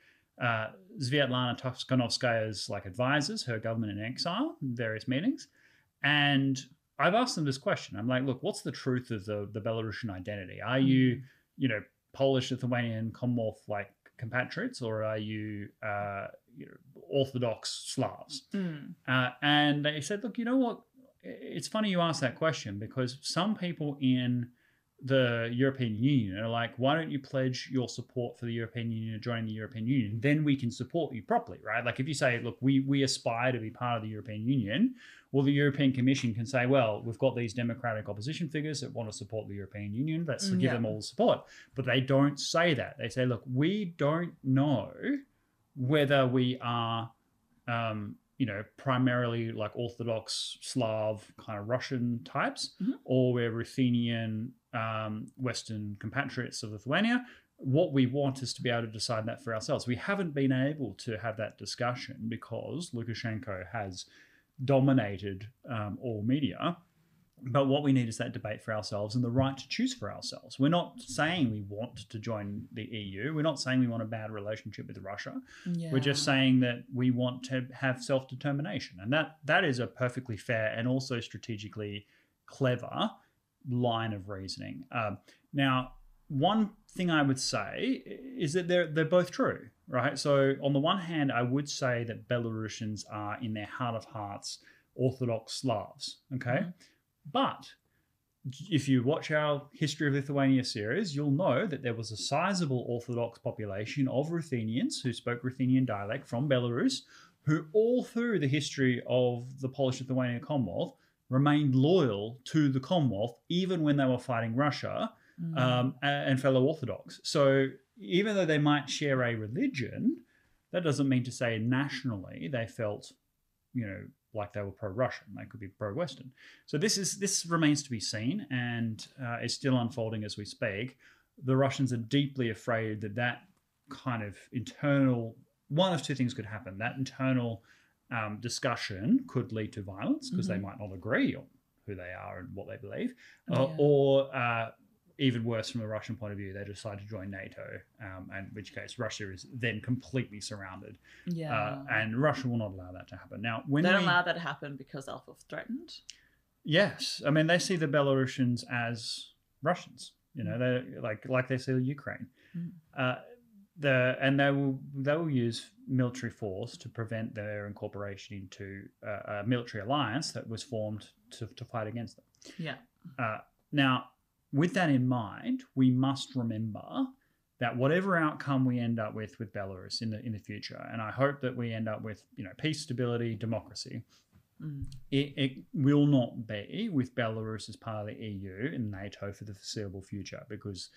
uh, Svetlana Tikhanovskaya's like advisors, her government in exile, in various meetings, and I've asked them this question. I'm like, look, what's the truth of the the Belarusian identity? Are you, you know, Polish, Lithuanian, Commonwealth like compatriots, or are you, uh, you know, Orthodox Slavs?
Mm.
Uh, and they said, look, you know what? It's funny you ask that question because some people in the European Union and are like, why don't you pledge your support for the European Union and join the European Union? Then we can support you properly, right? Like if you say, look, we, we aspire to be part of the European Union, well, the European Commission can say, well, we've got these democratic opposition figures that want to support the European Union. Let's
Mm,
give them all the support. But they don't say that. They say, look, we don't know whether we are um, you know, primarily like Orthodox Slav kind of Russian types,
Mhm.
or we're Ruthenian um, Western compatriots of Lithuania. What we want is to be able to decide that for ourselves. We haven't been able to have that discussion because Lukashenko has dominated um, all media. But what we need is that debate for ourselves and the right to choose for ourselves. We're not saying we want to join the EU. We're not saying we want a bad relationship with Russia.
Yeah.
We're just saying that we want to have self determination, and that that is a perfectly fair and also strategically clever line of reasoning. Um, now, one thing I would say is that they're they're both true, right? So on the one hand, I would say that Belarusians are in their heart of hearts Orthodox Slavs, okay,
Mhm.
but if you watch our History of Lithuania series, you'll know that there was a sizable Orthodox population of Ruthenians who spoke Ruthenian dialect from Belarus, who all through the history of the Polish Lithuanian Commonwealth remained loyal to the Commonwealth, even when they were fighting Russia
Mm.
um, and fellow Orthodox. So even though they might share a religion, that doesn't mean to say nationally they felt, you know, like they were pro-Russian. They could be pro-Western. So this is this remains to be seen, and uh, is still unfolding as we speak. The Russians are deeply afraid that that kind of internal one of two things could happen. That internal um, discussion could lead to violence because they
Mhm.
might not agree on who they are and what they believe, uh,
Yeah.
or uh, even worse from a Russian point of view, they decide to join NATO, um, in which case Russia is then completely surrounded,
yeah.
uh, and Russia will not allow that to happen. Now, when
they don't
we,
allow that to happen because they'll threatened.
Yes, I mean they see the Belarusians as Russians. You know, they like like they see the Ukraine.
Mm.
Uh, the and they will they will use military force to prevent their incorporation into uh, a military alliance that was formed to, to fight against them.
Yeah.
Uh, now, with that in mind, we must remember that whatever outcome we end up with with Belarus in the in the future, and I hope that we end up with you know peace, stability, democracy,
Mm.
it, it will not be with Belarus as part of the EU and NATO for the foreseeable future because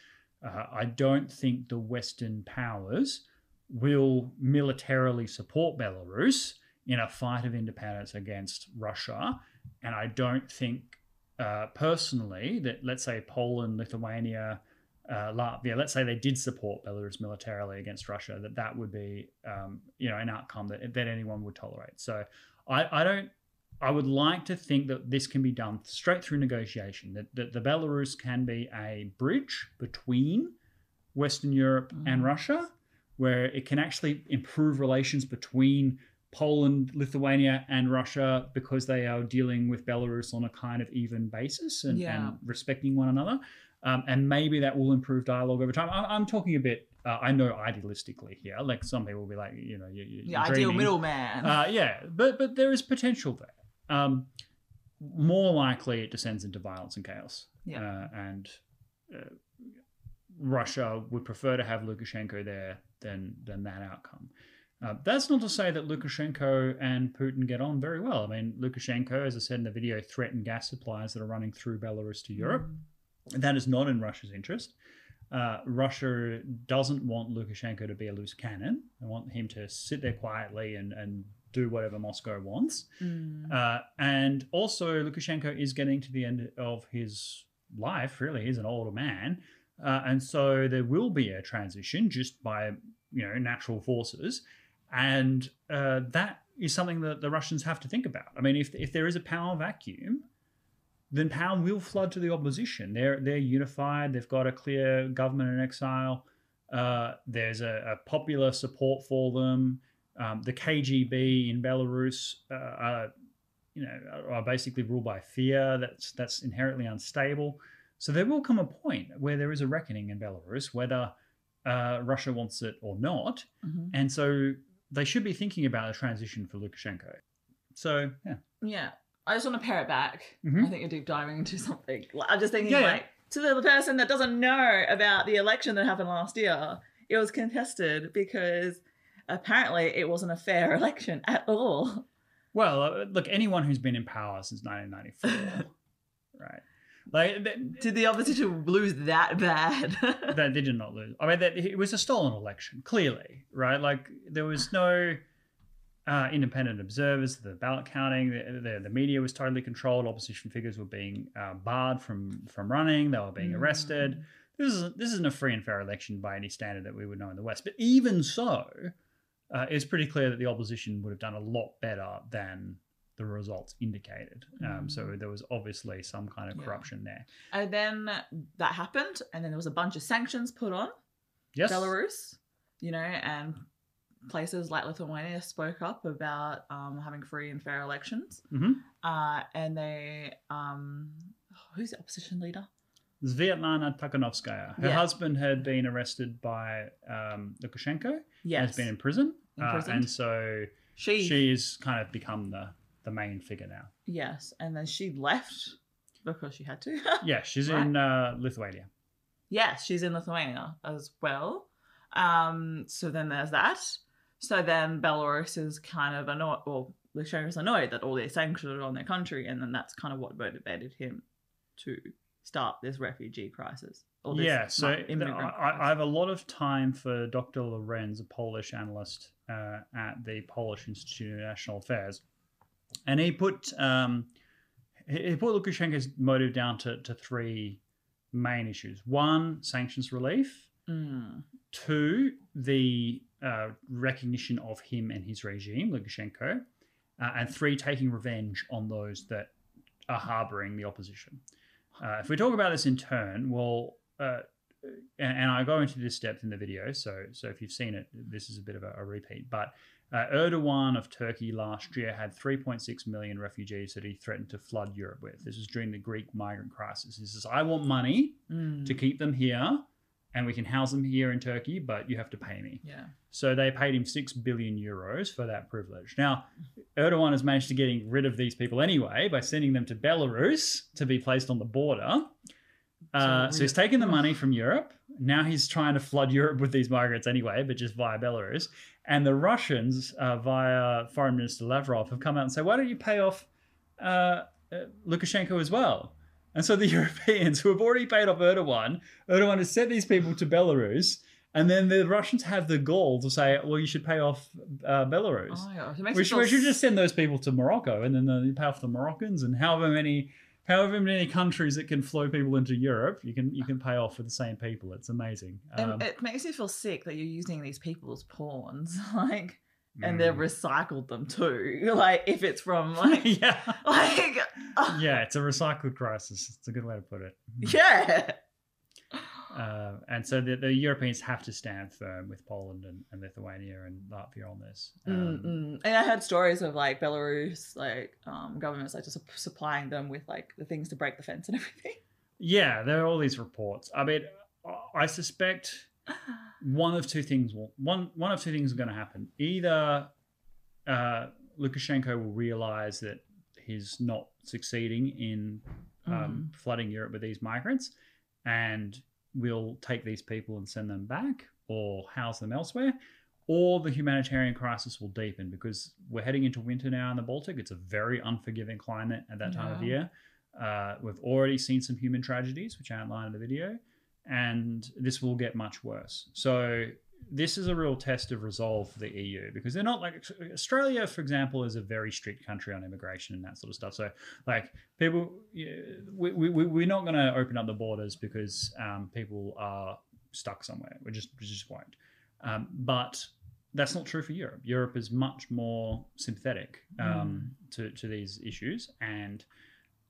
uh, I don't think the Western powers will militarily support Belarus in a fight of independence against Russia. And I don't think uh, personally that, let's say, Poland, Lithuania, uh, Latvia, let's say they did support Belarus militarily against Russia, that that would be, um, you know, an outcome that, that anyone would tolerate. So I, I don't I would like to think that this can be done straight through negotiation, that, that the Belarus can be a bridge between Western Europe and
Mhm.
Russia, where it can actually improve relations between Poland, Lithuania, and Russia because they are dealing with Belarus on a kind of even basis and,
Yeah.
and respecting one another. Um, and maybe that will improve dialogue over time. I, I'm talking a bit, uh, I know idealistically here. Like some people will be like, you know, you, you,
The ideal
dreaming.
middleman.
Uh, yeah, but but there is potential there. Um, more likely, it descends into violence and chaos.
Yeah.
Uh, and uh, Russia would prefer to have Lukashenko there than than that outcome. Uh, that's not to say that Lukashenko and Putin get on very well. I mean, Lukashenko, as I said in the video, threatened gas supplies that are running through Belarus to Europe.
Mm.
That is not in Russia's interest. Uh, Russia doesn't want Lukashenko to be a loose cannon. They want him to sit there quietly and, and do whatever Moscow wants.
Mm.
Uh, and also, Lukashenko is getting to the end of his life. Really, he's an older man, uh, and so there will be a transition just by you know natural forces, and uh, that is something that the Russians have to think about. I mean, if if there is a power vacuum, then power will flood to the opposition. They're they're unified. They've got a clear government in exile. Uh, there's a, a popular support for them. Um, the KGB in Belarus uh, are, you know, are basically ruled by fear. That's that's inherently unstable. So there will come a point where there is a reckoning in Belarus, whether uh, Russia wants it or not,
Mhm.
and so they should be thinking about a transition for Lukashenko. So yeah,
Yeah. I just want to pare it back.
Mhm.
I think you're deep diving into something. I'm just thinking,
Yeah, yeah.
like, to the person that doesn't know about the election that happened last year, it was contested because apparently it wasn't a fair election at all.
well, uh, look, anyone who's been in power since 1994, right? Like they,
Did the opposition lose that bad?
they, they did not lose. I mean, that, it was a stolen election, clearly, right? Like there was no uh, independent observers the ballot counting. The, the, the media was totally controlled. Opposition figures were being uh, barred from from running. They were being
Mm.
arrested. This is this isn't a free and fair election by any standard that we would know in the West. But even so, uh, it's pretty clear that the opposition would have done a lot better than the results indicated. Um, so there was obviously some kind of
Yeah.
corruption there.
and then that happened, and then there was a bunch of sanctions put on
Yes,
Belarus, you know, and places like Lithuania spoke up about um, having free and fair elections.
Mhm.
Uh, and they, um, who's the opposition leader?
Svetlana Tikhanovskaya. Her
Yeah.
husband had been arrested by um, Lukashenko.
Yes,
Has been in prison. Uh, and so
she,
she's kind of become the, the main figure now.
yes, and then she left because she had to.
Yeah, she's
Right.
in uh, Lithuania.
yes, she's in Lithuania as well. Um, so then there's that. So then Belarus is kind of annoyed, well, Lukashenko's annoyed that all these sanctions are on their country, and then that's kind of what motivated him to start this refugee crisis.
Yeah, so I, I, have a lot of time for Dr. Lorenz, a Polish analyst uh, at the Polish Institute of National Affairs, and he put um, he he put Lukashenko's motive down to, to three main issues: one, sanctions relief;
Mm,
two, the uh, recognition of him and his regime, Lukashenko, uh, and three, taking revenge on those that are harboring the opposition. Uh, if we talk about this in turn, well, uh, and, and I go into this depth in the video, so so if you've seen it, this is a bit of a, a repeat. But uh, Erdogan of Turkey last year had 3.6 million refugees that he threatened to flood Europe with. This was during the Greek migrant crisis. He says, "I want money
Mm.
to keep them here, and we can house them here in Turkey, but you have to pay me."
Yeah.
So they paid him six billion euros for that privilege. Now, Erdogan has managed to getting rid of these people anyway by sending them to Belarus to be placed on the border. Uh, so,
So
he's taken the money from Europe. Now he's trying to flood Europe with these migrants anyway, but just via Belarus. And the Russians, uh, via Foreign Minister Lavrov, have come out and said, "Why don't you pay off uh, uh, Lukashenko as well?" And so the Europeans, who have already paid off Erdogan, Erdogan has sent these people to Belarus, and then the Russians have the gall to say, "Well, you should pay off uh, Belarus."
Oh my gosh. It makes
we should, we should just send those people to Morocco, and then you pay off the Moroccans, and however many, however many countries that can flow people into Europe, you can you can pay off for the same people. It's amazing. Um,
it makes me feel sick that you're using these people as pawns, like, and they've
mm.
recycled them too. Like, if it's from like,
yeah,
like, uh,
yeah, it's a recycled crisis. It's a good way to put it.
yeah.
Uh, and so the, the Europeans have to stand firm with Poland and, and Lithuania and Latvia on this. Um,
And I heard stories of like Belarus, like um, governments like just supplying them with like the things to break the fence and everything.
Yeah, there are all these reports. I mean, I suspect one of two things will one one of two things are going to happen. Either uh, Lukashenko will realize that he's not succeeding in um, flooding Europe with these migrants, and will take these people and send them back or house them elsewhere. Or the humanitarian crisis will deepen because we're heading into winter now in the Baltic. It's a very unforgiving climate at that time of year. Uh, we've already seen some human tragedies, which I outlined in the video, and this will get much worse. So this is a real test of resolve for the EU because they're not like Australia, for example, is a very strict country on immigration and that sort of stuff. So like people, we, we, we- we're not going to open up the borders because um, people are stuck somewhere. We just we just won't. Um, but that's not true for Europe. Europe is much more sympathetic um, to, to these issues, and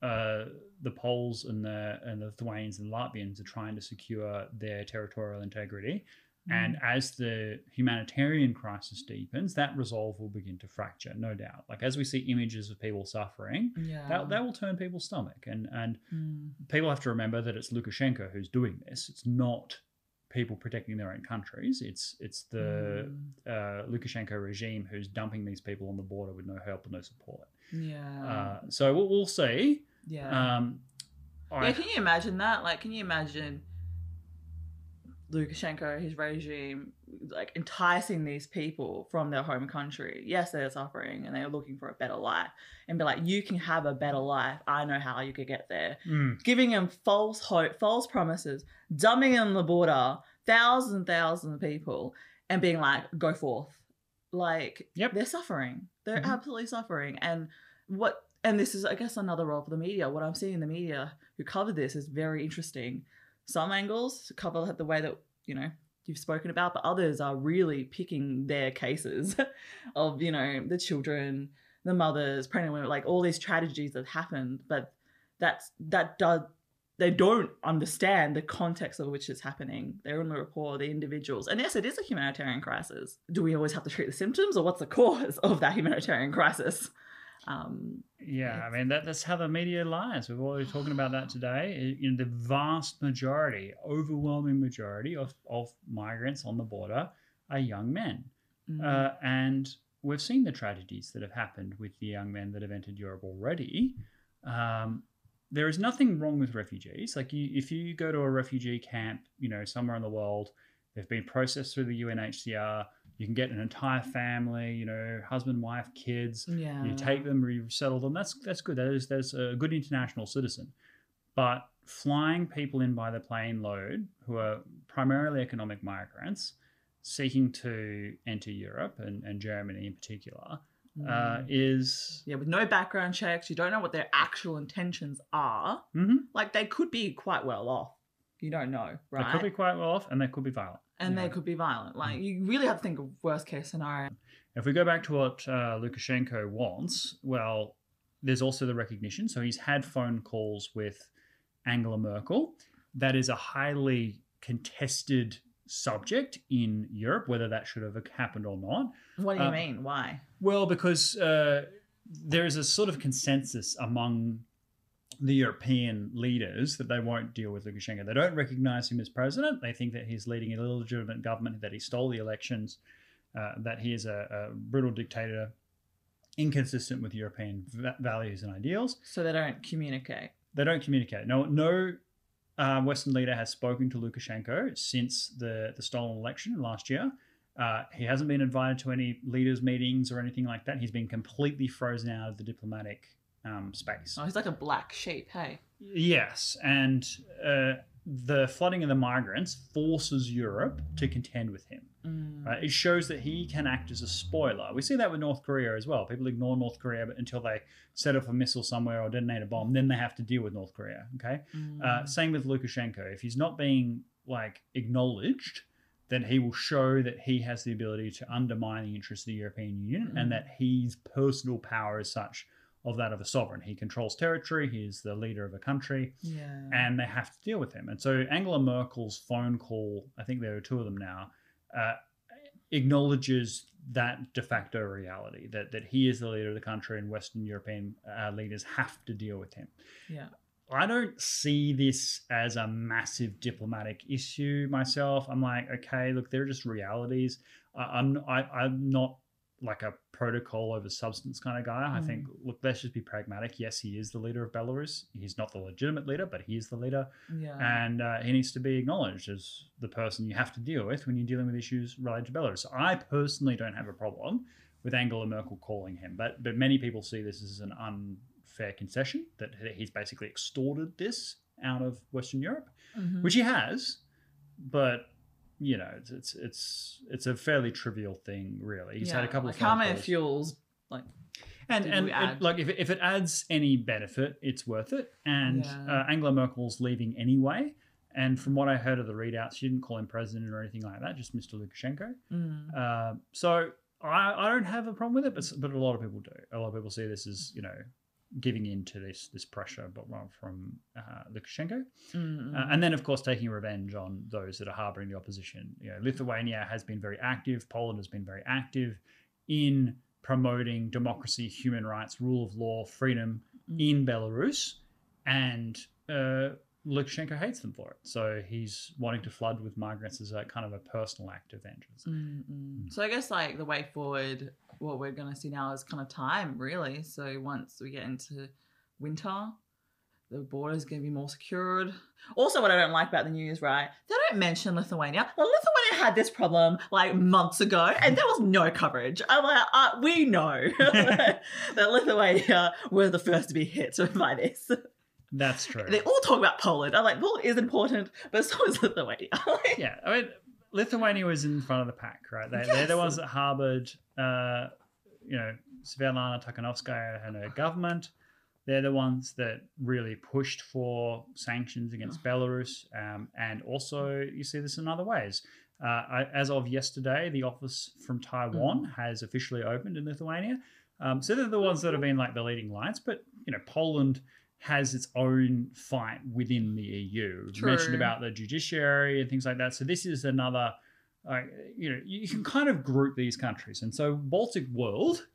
uh, the Poles and the and the Lithuanians and Latvians are trying to secure their territorial integrity. And as the humanitarian crisis deepens, that resolve will begin to fracture, no doubt. Like as we see images of people suffering,
yeah.
that, that will turn people's stomach. And and
Mm.
people have to remember that it's Lukashenko who's doing this. It's not people protecting their own countries. It's it's the
Mm.
uh, Lukashenko regime who's dumping these people on the border with no help and no support.
yeah.
Uh, so we'll, we'll see.
yeah.
Um, I,
yeah, can you imagine that? Like, can you imagine Lukashenko, his regime, like enticing these people from their home country? Yes, they're suffering and they're looking for a better life, and be like, "You can have a better life. I know how you could get there."
Mm,
Giving them false hope, false promises, dumping on the border, thousands and thousands of people, and being like, "Go forth." Like,
Yep.
they're suffering. They're
Mhm.
absolutely suffering, and what and this is i guess another role for the media what i'm seeing in the media who covered this is very interesting some angles cover the way that you know you've spoken about but others are really picking their cases of you know the children the mothers pregnant women like all these tragedies that happened but that's that does they don't understand the context of which it's happening. They're in the report, the individuals. And yes, it is a humanitarian crisis. Do we always have to treat the symptoms or what's the cause of that humanitarian crisis? Um,
Yeah, I mean that, that's how the media lies. We've already talking about that today. You know, the vast majority, overwhelming majority of, of migrants on the border are young men,
mm,
uh, and we've seen the tragedies that have happened with the young men that have entered Europe already. Um, there is nothing wrong with refugees. Like you, if you go to a refugee camp, you know, somewhere in the world, they've been processed through the UNHCR. You can get an entire family, you know, husband, wife, kids.
yeah.
You take them, you resettle them. That's that's good. That is that's a good international citizen. But flying people in by the plane load, who are primarily economic migrants, seeking to enter Europe and, and Germany in particular, uh,
Mm.
is
yeah, with no background checks, you don't know what their actual intentions are.
Mhm.
Like they could be quite well off. You don't know, right they
could be quite well off, and they could be violent.
And
you
they could be violent. Like you really have to think of worst case scenario.
If we go back to what uh, Lukashenko wants, well, there's also the recognition. So he's had phone calls with Angela Merkel. That is a highly contested subject in Europe, whether that should have happened or not.
What do you
Um,
mean? Why?
Well, because uh, there is a sort of consensus among the European leaders that they won't deal with Lukashenko. They don't recognize him as president. They think that he's leading an illegitimate government, that he stole the elections, uh, that he is a, a brutal dictator, inconsistent with European va- values and ideals.
So they don't communicate.
They don't communicate. No, no uh, Western leader has spoken to Lukashenko since the, the stolen election last year. Uh, he hasn't been invited to any leaders' meetings or anything like that. He's been completely frozen out of the diplomatic um, space.
Oh, he's like a black sheep. Hey.
Yes, and uh, the flooding of the migrants forces Europe to contend with him.
Mm.
Right? It shows that he can act as a spoiler. We see that with North Korea as well. People ignore North Korea but until they set off a missile somewhere or detonate a bomb, then they have to deal with North Korea. Okay.
Mm.
Uh, same with Lukashenko. If he's not being like acknowledged, then he will show that he has the ability to undermine the interests of the European Union
Mhm.
and that his personal power is such of that of a sovereign. He controls territory. He is the leader of a country
yeah.
and they have to deal with him. And so Angela Merkel's phone call, I think there are two of them now, uh, acknowledges that de facto reality that that he is the leader of the country and Western European uh, leaders have to deal with him.
yeah.
I don't see this as a massive diplomatic issue myself. I'm like, okay, look, they're just realities. I, I'm I, I'm not like a protocol over substance kind of guy. I
Mm.
think, look, let's just be pragmatic. Yes, he is the leader of Belarus. He's not the legitimate leader, but he is the leader,
Yeah.
and uh, he needs to be acknowledged as the person you have to deal with when you're dealing with issues related to Belarus. I personally don't have a problem with Angela Merkel calling him, but but many people see this as an unfair concession that he's basically extorted this out of Western Europe,
Mhm.
which he has, but you know it's it's it's, it's a fairly trivial thing, really. He's had a couple
like
of
how many
calls.
fuels like
and
did
and it- like if it, if it adds any benefit, it's worth it. And
Yeah.
uh, Angela Merkel's leaving anyway. And from what I heard of the readouts, she didn't call him president or anything like that, just Mr. Lukashenko.
mm,
Uh, so I, I don't have a problem with it, but but a lot of people do. A lot of people see this as you know giving in to this this pressure, but from uh, Lukashenko,
mm,
uh, and then of course taking revenge on those that are harboring the opposition. You know, Lithuania has been very active. Poland has been very active in promoting democracy, human rights, rule of law, freedom
Mm.
in Belarus, and uh, Lukashenko hates them for it. So he's wanting to flood with migrants as a kind of a personal act of vengeance.
mm. So I guess like the way forward, what we're gonna see now is kind of time, really. So once we get into winter, the border's gonna be more secured. Also, what I don't like about the news, right? They don't mention Lithuania. Well, Lithuania had this problem like months ago, and there was no coverage. I'm like, uh, we know that Lithuania were the first to be hit by this.
That's true.
They all talk about Poland. I'm like, Poland is important, but so is Lithuania.
yeah, I mean, Lithuania was in front of the pack, right? They, They're the ones that harbored, uh, you know, Svetlana Tikhanovskaya and her government. They're the ones that really pushed for sanctions against Belarus, um, and also you see this in other ways. Uh, I, as of yesterday, the office from Taiwan has officially opened in Lithuania. Um, so they're the ones that have been like the leading lights, but you know, Poland has its own fight within the EU. You mentioned about the judiciary and things like that. So this is another, uh, you know, you can kind of group these countries. And so Baltic World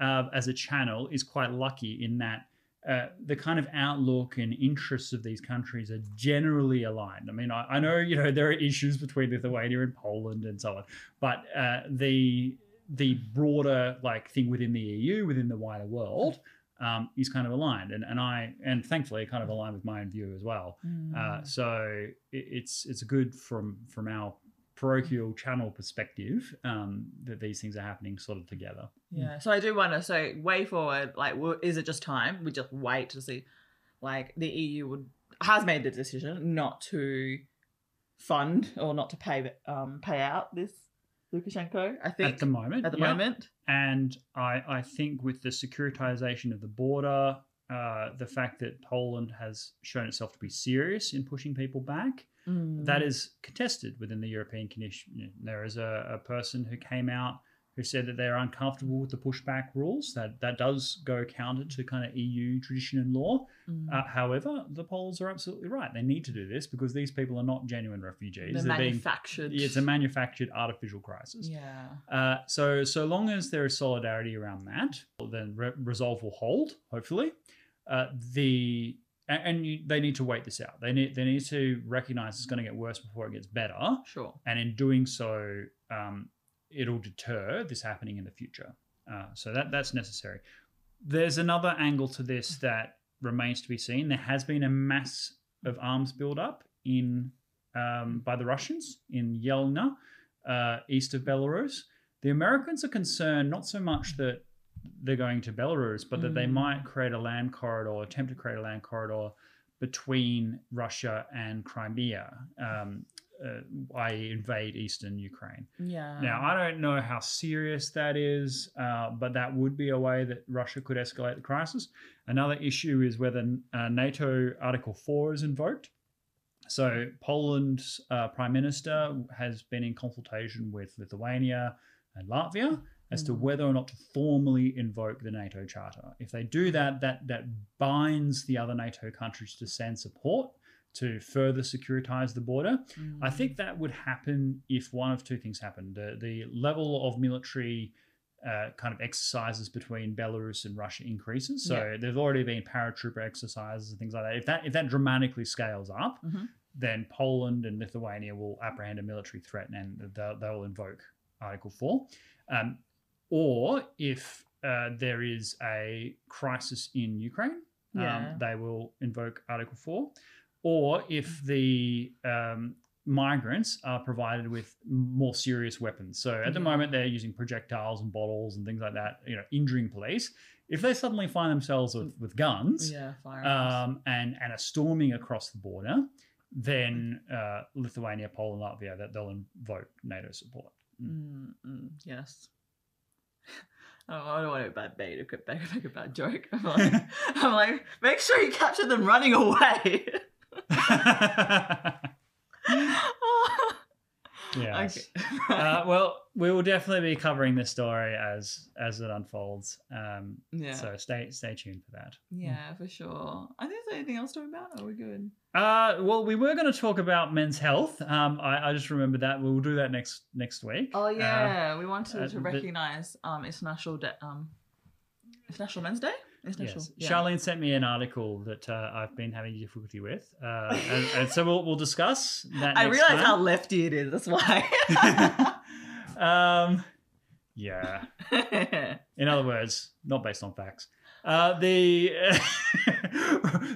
uh, as a channel is quite lucky in that uh, the kind of outlook and interests of these countries are generally aligned. I mean, I, I know you know there are issues between Lithuania and Poland and so on, but uh, the the broader like thing within the EU, within the wider world, um, is kind of aligned, and and I and thankfully kind of aligned with my own view as well.
Mm.
Uh, so it, it's it's good from from our parochial channel perspective um, that these things are happening sort of together.
Yeah. So I do wonder. So way forward, like, is it just time? We just wait to see, like, the EU would has made the decision not to fund or not to pay um pay out this Lukashenko. I think
At the moment,
at the
yeah.
moment.
And I, I think with the securitization of the border, uh, the fact that Poland has shown itself to be serious in pushing people back,
Mm.
that is contested within the European Commission. There is a, a person who came out who said that they're uncomfortable with the pushback rules. That that does go counter to kind of EU tradition and law.
Mm.
Uh, however, the Poles are absolutely right. They need to do this because these people are not genuine refugees.
They're
They're being- it's a manufactured artificial crisis.
yeah.
Uh, so so long as there is solidarity around that, then re- resolve will hold. Hopefully, uh, the and, and you, they need to wait this out. They need they need to recognize it's going to get worse before it gets better,
Sure.
and in doing so, um, it'll deter this happening in the future. Uh, so that that's necessary. There's another angle to this that remains to be seen. There has been a mass of arms buildup in um, by the Russians in Yelnya, uh, east of Belarus. The Americans are concerned not so much that they're going to Belarus, but that they
Mm.
might create a land corridor, attempt to create a land corridor between Russia and Crimea, um, uh, i.e., invade eastern Ukraine.
Yeah.
Now, I don't know how serious that is, uh, but that would be a way that Russia could escalate the crisis. Another issue is whether uh, NATO Article 4 is invoked. So, Poland's uh, prime minister has been in consultation with Lithuania and Latvia as to
Mm.
whether or not to formally invoke the NATO Charter. If they do that, that, that binds the other NATO countries to send support to further securitize the border.
Mm.
I think that would happen if one of two things happened. The, the level of military uh, kind of exercises between Belarus and Russia increases. So
Yeah.
there've already been paratrooper exercises and things like that. If that if that dramatically scales up,
Mhm.
then Poland and Lithuania will apprehend a military threat and they'll, they'll invoke Article 4. Um, or if uh, there is a crisis in Ukraine,
Yeah.
um, they will invoke Article 4. Or if the um, migrants are provided with more serious weapons. So at the moment, they're using projectiles and bottles and things like that, you know, injuring police. If they suddenly find themselves with, with guns
Yeah.
Um, and, and are storming across the border, then uh, Lithuania, Poland, Latvia, that they'll invoke NATO support.
Mm, mm, yes. I don't, I don't want to bad bait make a bad joke. I'm like, I'm like, make sure you capture them running away.
yes.
Okay.
uh, well, we will definitely be covering this story as as it unfolds. Um,
yeah.
So stay stay tuned for that.
yeah, for sure. I think there's anything else to talk about. Are we good?
Uh, well, we were going to talk about men's health. Um, I, I just remembered that we'll do that next next week.
Oh
Uh,
yeah, we wanted
uh,
to recognize um International De- um International Men's Day.
Yes.
Yeah.
Charlene sent me an article that uh, I've been having difficulty with, uh, and, and so we'll, we'll discuss that.
I
next
realize
time.
how lefty it is. That's why.
um, yeah. In other words, not based on facts. Uh, the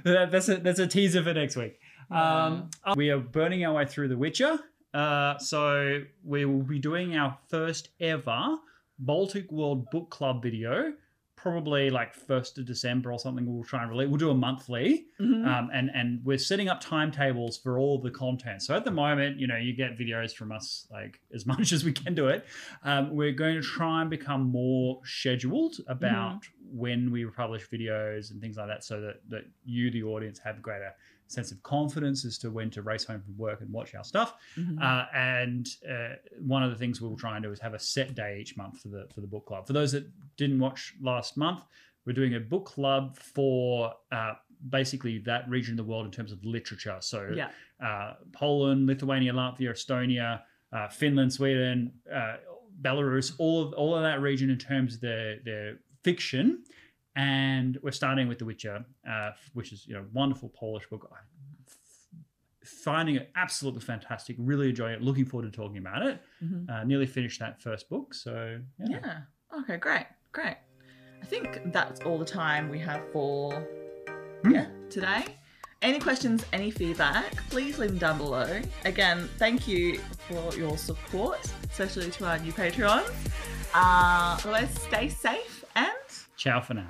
that- that's a that's a teaser for next week. Um, we are burning our way through The Witcher. Uh, so we will be doing our first ever Baltic World Book Club video, probably like first of December or something. We'll try and release. We'll do a monthly,
Mhm.
um, and and we're setting up timetables for all the content. So at the moment, you know, you get videos from us like as much as we can do it. Um, we're going to try and become more scheduled about when we publish videos and things like that, so that that you, the audience, have greater sense of confidence as to when to race home from work and watch our stuff.
Mhm.
Uh, and uh, one of the things we'll try and do is have a set day each month for the for the book club. For those that didn't watch last month, we're doing a book club for uh, basically that region of the world in terms of literature. So
yeah.
uh, Poland, Lithuania, Latvia, Estonia, uh, Finland, Sweden, uh, Belarus, all of all of that region in terms of their their fiction. And we're starting with The Witcher, uh, which is you know wonderful Polish book. I'm finding it absolutely fantastic. Really enjoying it. Looking forward to talking about it.
Mhm.
Uh, nearly finished that first book, so yeah.
Yeah. Okay, great. Great. I think that's all the time we have for
Hmm.
yeah, today. Any questions, any feedback, please leave them down below. Again, thank you for your support, especially to our new Patreons. Uh, otherwise, stay safe and
Ciao for now.